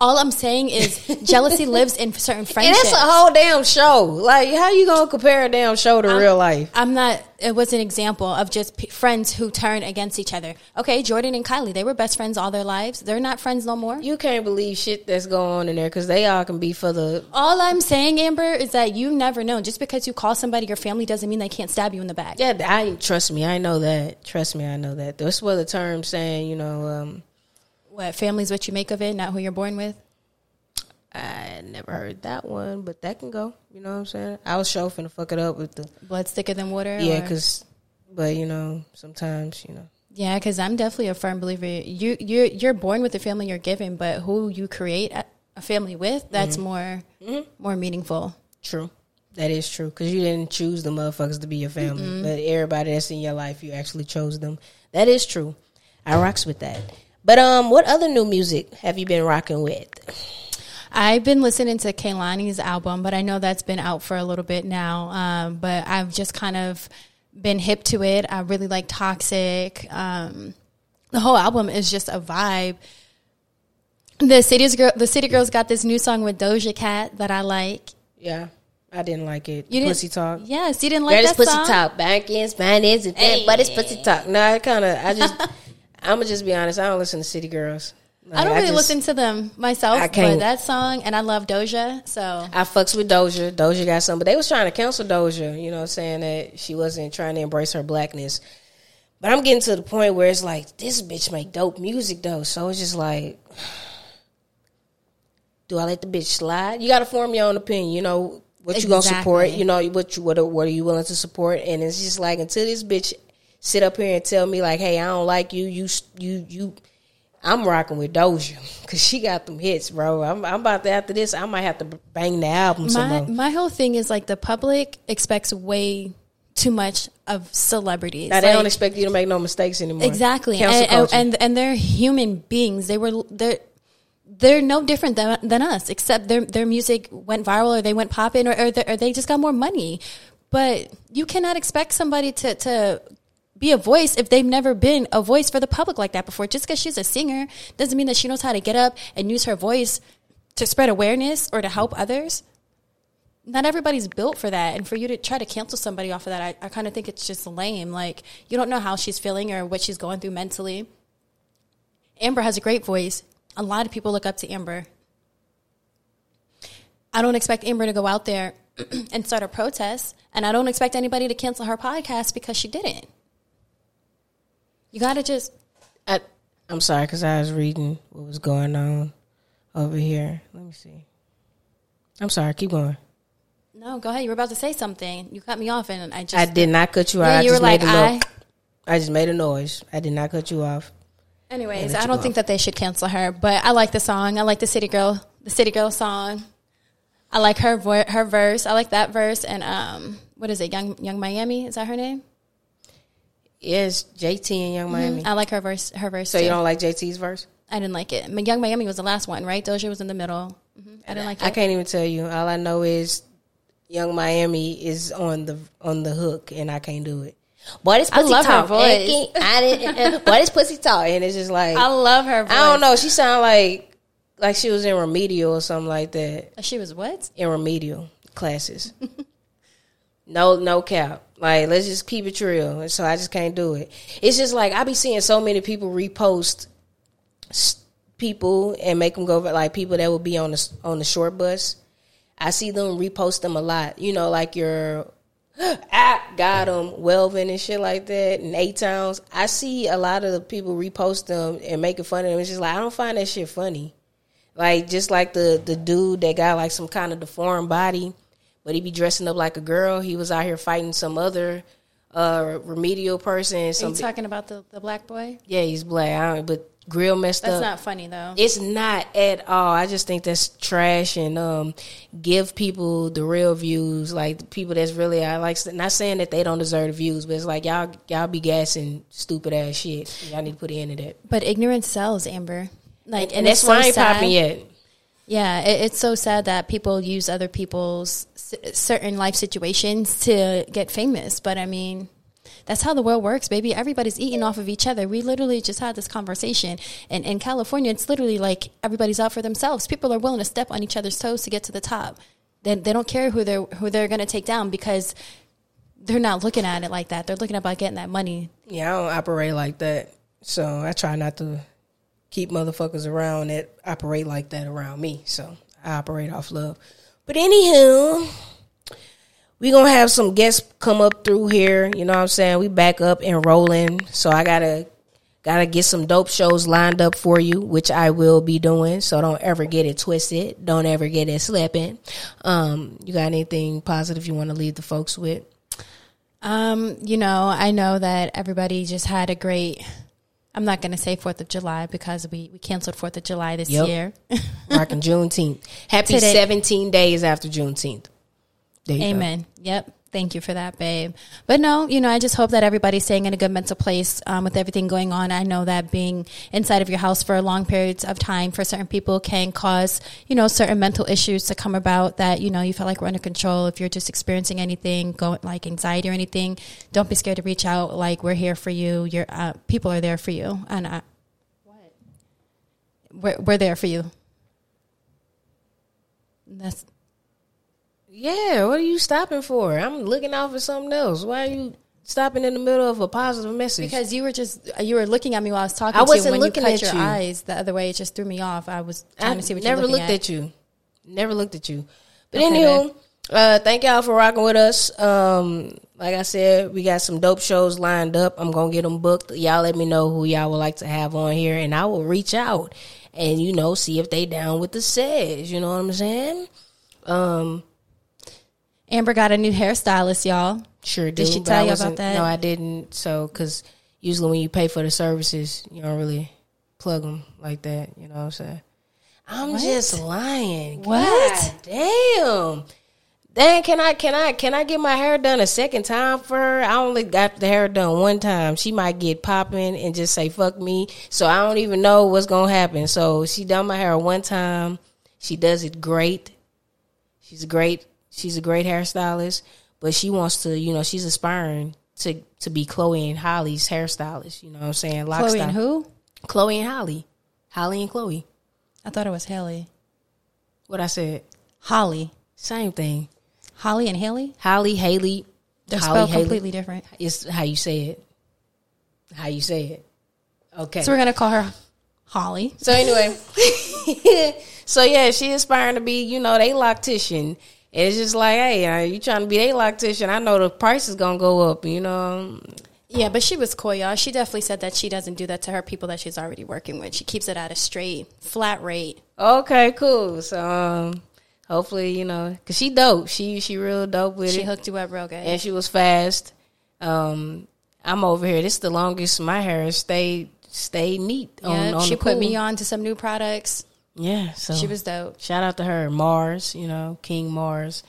Speaker 2: All I'm saying is jealousy lives in certain friendships.
Speaker 1: And that's a whole damn show. Like, how you gonna compare a damn show to real life?
Speaker 2: I'm not. It was an example of just p- friends who turn against each other. Okay, Jordyn and Kylie, they were best friends all their lives. They're not friends no more.
Speaker 1: You can't believe shit that's going on in there because they all can be for the.
Speaker 2: All I'm saying, Amber, is that you never know. Just because you call somebody your family doesn't mean they can't stab you in the back.
Speaker 1: Yeah, I trust me. I know that. Trust me, I know that. That's what the term saying. You know, um,
Speaker 2: What family's what you make of it, not who you're born with.
Speaker 1: I never heard that one, but that can go. You know what I'm saying? I was sure finna fuck it up with the
Speaker 2: Blood's thicker than water.
Speaker 1: yeah,
Speaker 2: or-
Speaker 1: because, but you know, sometimes you know.
Speaker 2: Yeah, because I'm definitely a firm believer. You you you're born with the family you're given, but who you create a, a family with, that's mm-hmm. more mm-hmm. more meaningful.
Speaker 1: True. That is true because you didn't choose the motherfuckers to be your family, but everybody that's in your life, you actually chose them. That is true. I rocks with that. But um, what other new music have you been rocking with?
Speaker 2: I've been listening to Kehlani's album, but I know that's been out for a little bit now. Um, but I've just kind of been hip to it. I really like Toxic. Um, the whole album is just a vibe. The city's girl, the city girls got this new song with Doja Cat that I like.
Speaker 1: Yeah, I didn't like it.
Speaker 2: You didn't-
Speaker 1: pussy talk.
Speaker 2: Yes, you didn't like
Speaker 1: Girl,
Speaker 2: that
Speaker 1: it's pussy
Speaker 2: song?
Speaker 1: talk. Back ends, and that, but it's pussy talk. No, I kind of, I just, I'm gonna just be honest. I don't listen to City Girls.
Speaker 2: I don't
Speaker 1: Like,
Speaker 2: really
Speaker 1: just-
Speaker 2: listen to them myself,
Speaker 1: I
Speaker 2: but
Speaker 1: can't-
Speaker 2: that song and I love Doja, so
Speaker 1: I fucks with Doja. Doja got some, but they was trying to cancel Doja. You know, saying that she wasn't trying to embrace her blackness. But I'm getting to the point where it's like this bitch make dope music though. So it's just like, do I let the bitch slide? You got to form your own opinion. You know, what you gonna support? You know, what you what are, what are you willing to support? And it's just like until this bitch sit up here and tell me like, hey, I don't like you. You you you. I'm rocking with Doja because she got them hits, bro. I'm, I'm about to after this. I might have to bang the album
Speaker 2: my my whole thing is like the public expects way too much of celebrities.
Speaker 1: Now they
Speaker 2: Like,
Speaker 1: don't expect you to make no mistakes anymore.
Speaker 2: exactly, and, and, and and they're human beings. They were they're they're no different than than us, except their their music went viral or they went popping or or, they- or they just got more money. But you cannot expect somebody to to be a voice if they've never been a voice for the public like that before. Just because she's a singer doesn't mean that she knows how to get up and use her voice to spread awareness or to help others. Not everybody's built for that. And for you to try to cancel somebody off of that, I, I kind of think it's just lame. Like, you don't know how she's feeling or what she's going through mentally. Amber has a great voice. A lot of people look up to Amber. I don't expect Amber to go out there and start a protest. And I don't expect anybody to cancel her podcast because she didn't. You got to just
Speaker 1: I, I'm sorry because I was reading what was going on over here. Let me see. I'm sorry. Keep going.
Speaker 2: no. Go ahead. You were about to say something. You cut me off, and I just
Speaker 1: I did not cut you off.
Speaker 2: Yeah,
Speaker 1: I
Speaker 2: you
Speaker 1: just
Speaker 2: were like
Speaker 1: made a
Speaker 2: I.
Speaker 1: noise. I just made a noise. I did not cut you off.
Speaker 2: Anyways,
Speaker 1: let
Speaker 2: I don't think that they should cancel her, but I like the song. I like the City Girl, the City Girl song. I like her vo- her verse. I like that verse, and um, what is it? Young Young Miami is that her name?
Speaker 1: Yes, JT and Young Miami.
Speaker 2: I like her verse. Her verse.
Speaker 1: So
Speaker 2: too.
Speaker 1: you don't like JT's verse?
Speaker 2: I didn't like it. Young Miami was the last one, right? Doja was in the middle. hmm I didn't like it.
Speaker 1: I can't even tell you. All I know is Young Miami is on the on the hook, and I can't do it. Boy, this
Speaker 2: I
Speaker 1: pussy
Speaker 2: love her
Speaker 1: talk.
Speaker 2: voice.
Speaker 1: eh, eh, I didn't. eh, Boy, pussy talk, and it's just like
Speaker 2: I love her. Voice.
Speaker 1: I don't know. She sound like like she was in remedial or something like that.
Speaker 2: She was what?
Speaker 1: In remedial classes. no, no cap. Like let's just keep it real. And So I just can't do it. It's just like I be seeing so many people repost people and make them go like people that will be on the on the short bus. I see them repost them a lot. You know, like your I got them Welvin and shit like that and eight towns. I see a lot of the people repost them and making fun of them. It's just like I don't find that shit funny. Like just like the the dude that got like some kind of deformed body, but he be dressing up like a girl. He was out here fighting some other uh remedial person.
Speaker 2: Are
Speaker 1: Some
Speaker 2: you talking about the, the black boy?
Speaker 1: yeah, he's black. I don't, but grill messed
Speaker 2: That's
Speaker 1: up.
Speaker 2: That's not funny though.
Speaker 1: It's not at all. I just think that's trash and um, give people the real views, like the people that's really I like. Not saying that they don't deserve the views, but it's like y'all y'all be gassing stupid ass shit. Y'all need to put an end to that.
Speaker 2: but ignorance sells, Amber. Like,
Speaker 1: And,
Speaker 2: and,
Speaker 1: that's
Speaker 2: it's
Speaker 1: why I
Speaker 2: so
Speaker 1: ain't
Speaker 2: sad.
Speaker 1: popping yet.
Speaker 2: Yeah, it, it's so sad that people use other people's s- certain life situations to get famous. But I mean, that's how the world works, baby. Everybody's eating off of each other. We literally just had this conversation. And in California, it's literally like everybody's out for themselves. People are willing to step on each other's toes to get to the top. They, they don't care who they're who they're going to take down because they're not looking at it like that. They're looking about getting that money.
Speaker 1: Yeah, I don't operate like that. So I try not to keep motherfuckers around that operate like that around me. So I operate off love. But anywho, we gonna have some guests come up through here. You know what I'm saying? We back up and rolling. So I gotta gotta get some dope shows lined up for you, which I will be doing. So don't ever get it twisted. Don't ever get it slipping. Um, you got anything positive you want to leave the folks with?
Speaker 2: Um, you know, I know that everybody just had a great. I'm not going to say Fourth of July because we, we canceled Fourth of July this
Speaker 1: Yep.
Speaker 2: year.
Speaker 1: Rocking Juneteenth. Happy
Speaker 2: Today-
Speaker 1: 17 days after Juneteenth. There you go.
Speaker 2: Amen. Yep. Thank you for that, babe. But no, you know, I just hope that everybody's staying in a good mental place um, with everything going on. I know that being inside of your house for long periods of time for certain people can cause, you know, certain mental issues to come about that, you know, you feel like we're under control. If you're just experiencing anything, going like anxiety or anything, don't be scared to reach out. Like we're here for you. Your uh, people are there for you, and I, what? We're we're there for you. That's
Speaker 1: Yeah, what are you stopping for? I'm looking out for something else. Why are you stopping in the middle of a positive message?
Speaker 2: Because you were just you were looking at me while I was talking
Speaker 1: I
Speaker 2: to you.
Speaker 1: wasn't
Speaker 2: When
Speaker 1: looking
Speaker 2: you cut
Speaker 1: at
Speaker 2: your
Speaker 1: you.
Speaker 2: eyes the other way, it just threw me off. I was trying
Speaker 1: I
Speaker 2: to see what
Speaker 1: never
Speaker 2: you're looking
Speaker 1: looked at.
Speaker 2: at.
Speaker 1: you. Never looked at you. But
Speaker 2: Okay,
Speaker 1: anywho, uh, thank y'all for rocking with us. Um, like I said, we got some dope shows lined up. I'm gonna get them booked. Y'all let me know who y'all would like to have on here, and I will reach out and you know see if they down with the says. You know what I'm saying? Um,
Speaker 2: Amber got a new hairstylist, y'all.
Speaker 1: Sure
Speaker 2: Did
Speaker 1: do,
Speaker 2: she tell you about that?
Speaker 1: No, I didn't. So, because usually when you pay for the services, you don't really plug them like that. You know what I'm saying? I'm just lying.
Speaker 2: What?
Speaker 1: God damn. Then can I can I can I get my hair done a second time for her? I only got the hair done one time. She might get popping and just say fuck me. So I don't even know what's gonna happen. So she done my hair one time. She does it great. She's a great she's a great hairstylist, but she wants to, you know, she's aspiring to to be Chloe and Holly's hairstylist. You know what I'm saying? Lock,
Speaker 2: Chloe
Speaker 1: stock.
Speaker 2: and who?
Speaker 1: Chloe and Holly. Holly and Chloe.
Speaker 2: I thought it was Haley.
Speaker 1: What I said.
Speaker 2: Holly.
Speaker 1: Same thing.
Speaker 2: Holly and Haley?
Speaker 1: Holly, Haley.
Speaker 2: They're
Speaker 1: Holly,
Speaker 2: spelled
Speaker 1: Haley.
Speaker 2: completely different.
Speaker 1: It's how you say it. How you say it. Okay.
Speaker 2: So we're gonna call her Holly.
Speaker 1: So anyway, so yeah, she aspiring to be, you know, they loctician. And it's just like, hey, uh, you trying to be a loctician? I know the price is gonna go up. You know,
Speaker 2: Yeah, but she was cool, y'all. She definitely said that she doesn't do that to her people that she's already working with. She keeps it at a straight, flat rate.
Speaker 1: okay, cool. So um, hopefully, you know, cause she dope. She she real dope with
Speaker 2: She
Speaker 1: it,
Speaker 2: hooked you up real good.
Speaker 1: and she was fast. Um, I'm over here. This is the longest my hair has stayed stayed neat. On,
Speaker 2: yeah,
Speaker 1: on
Speaker 2: she put
Speaker 1: cool.
Speaker 2: me on to some new products.
Speaker 1: Yeah, so
Speaker 2: She was dope.
Speaker 1: Shout out to her, Mars. You know, King Mars.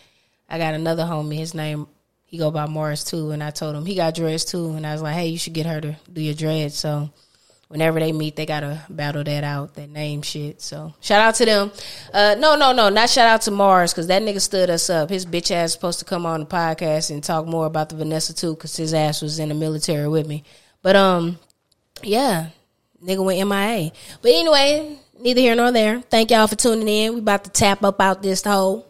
Speaker 1: I got another homie. His name he go by Mars too, and I told him he got dreads too, and I was like, hey, you should get her to do your dreads. So whenever they meet, they gotta battle that out, that name shit. So shout out to them. Uh, no, no, no, not shout out to Mars because that nigga stood us up. His bitch ass supposed to come on the podcast and talk more about the Vanessa too, because his ass was in the military with me. But um, yeah, nigga went MIA. But anyway, neither here nor there. Thank y'all for tuning in. We about to tap up out this hole.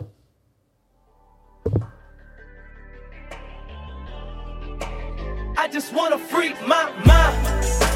Speaker 5: I just wanna freak my mind.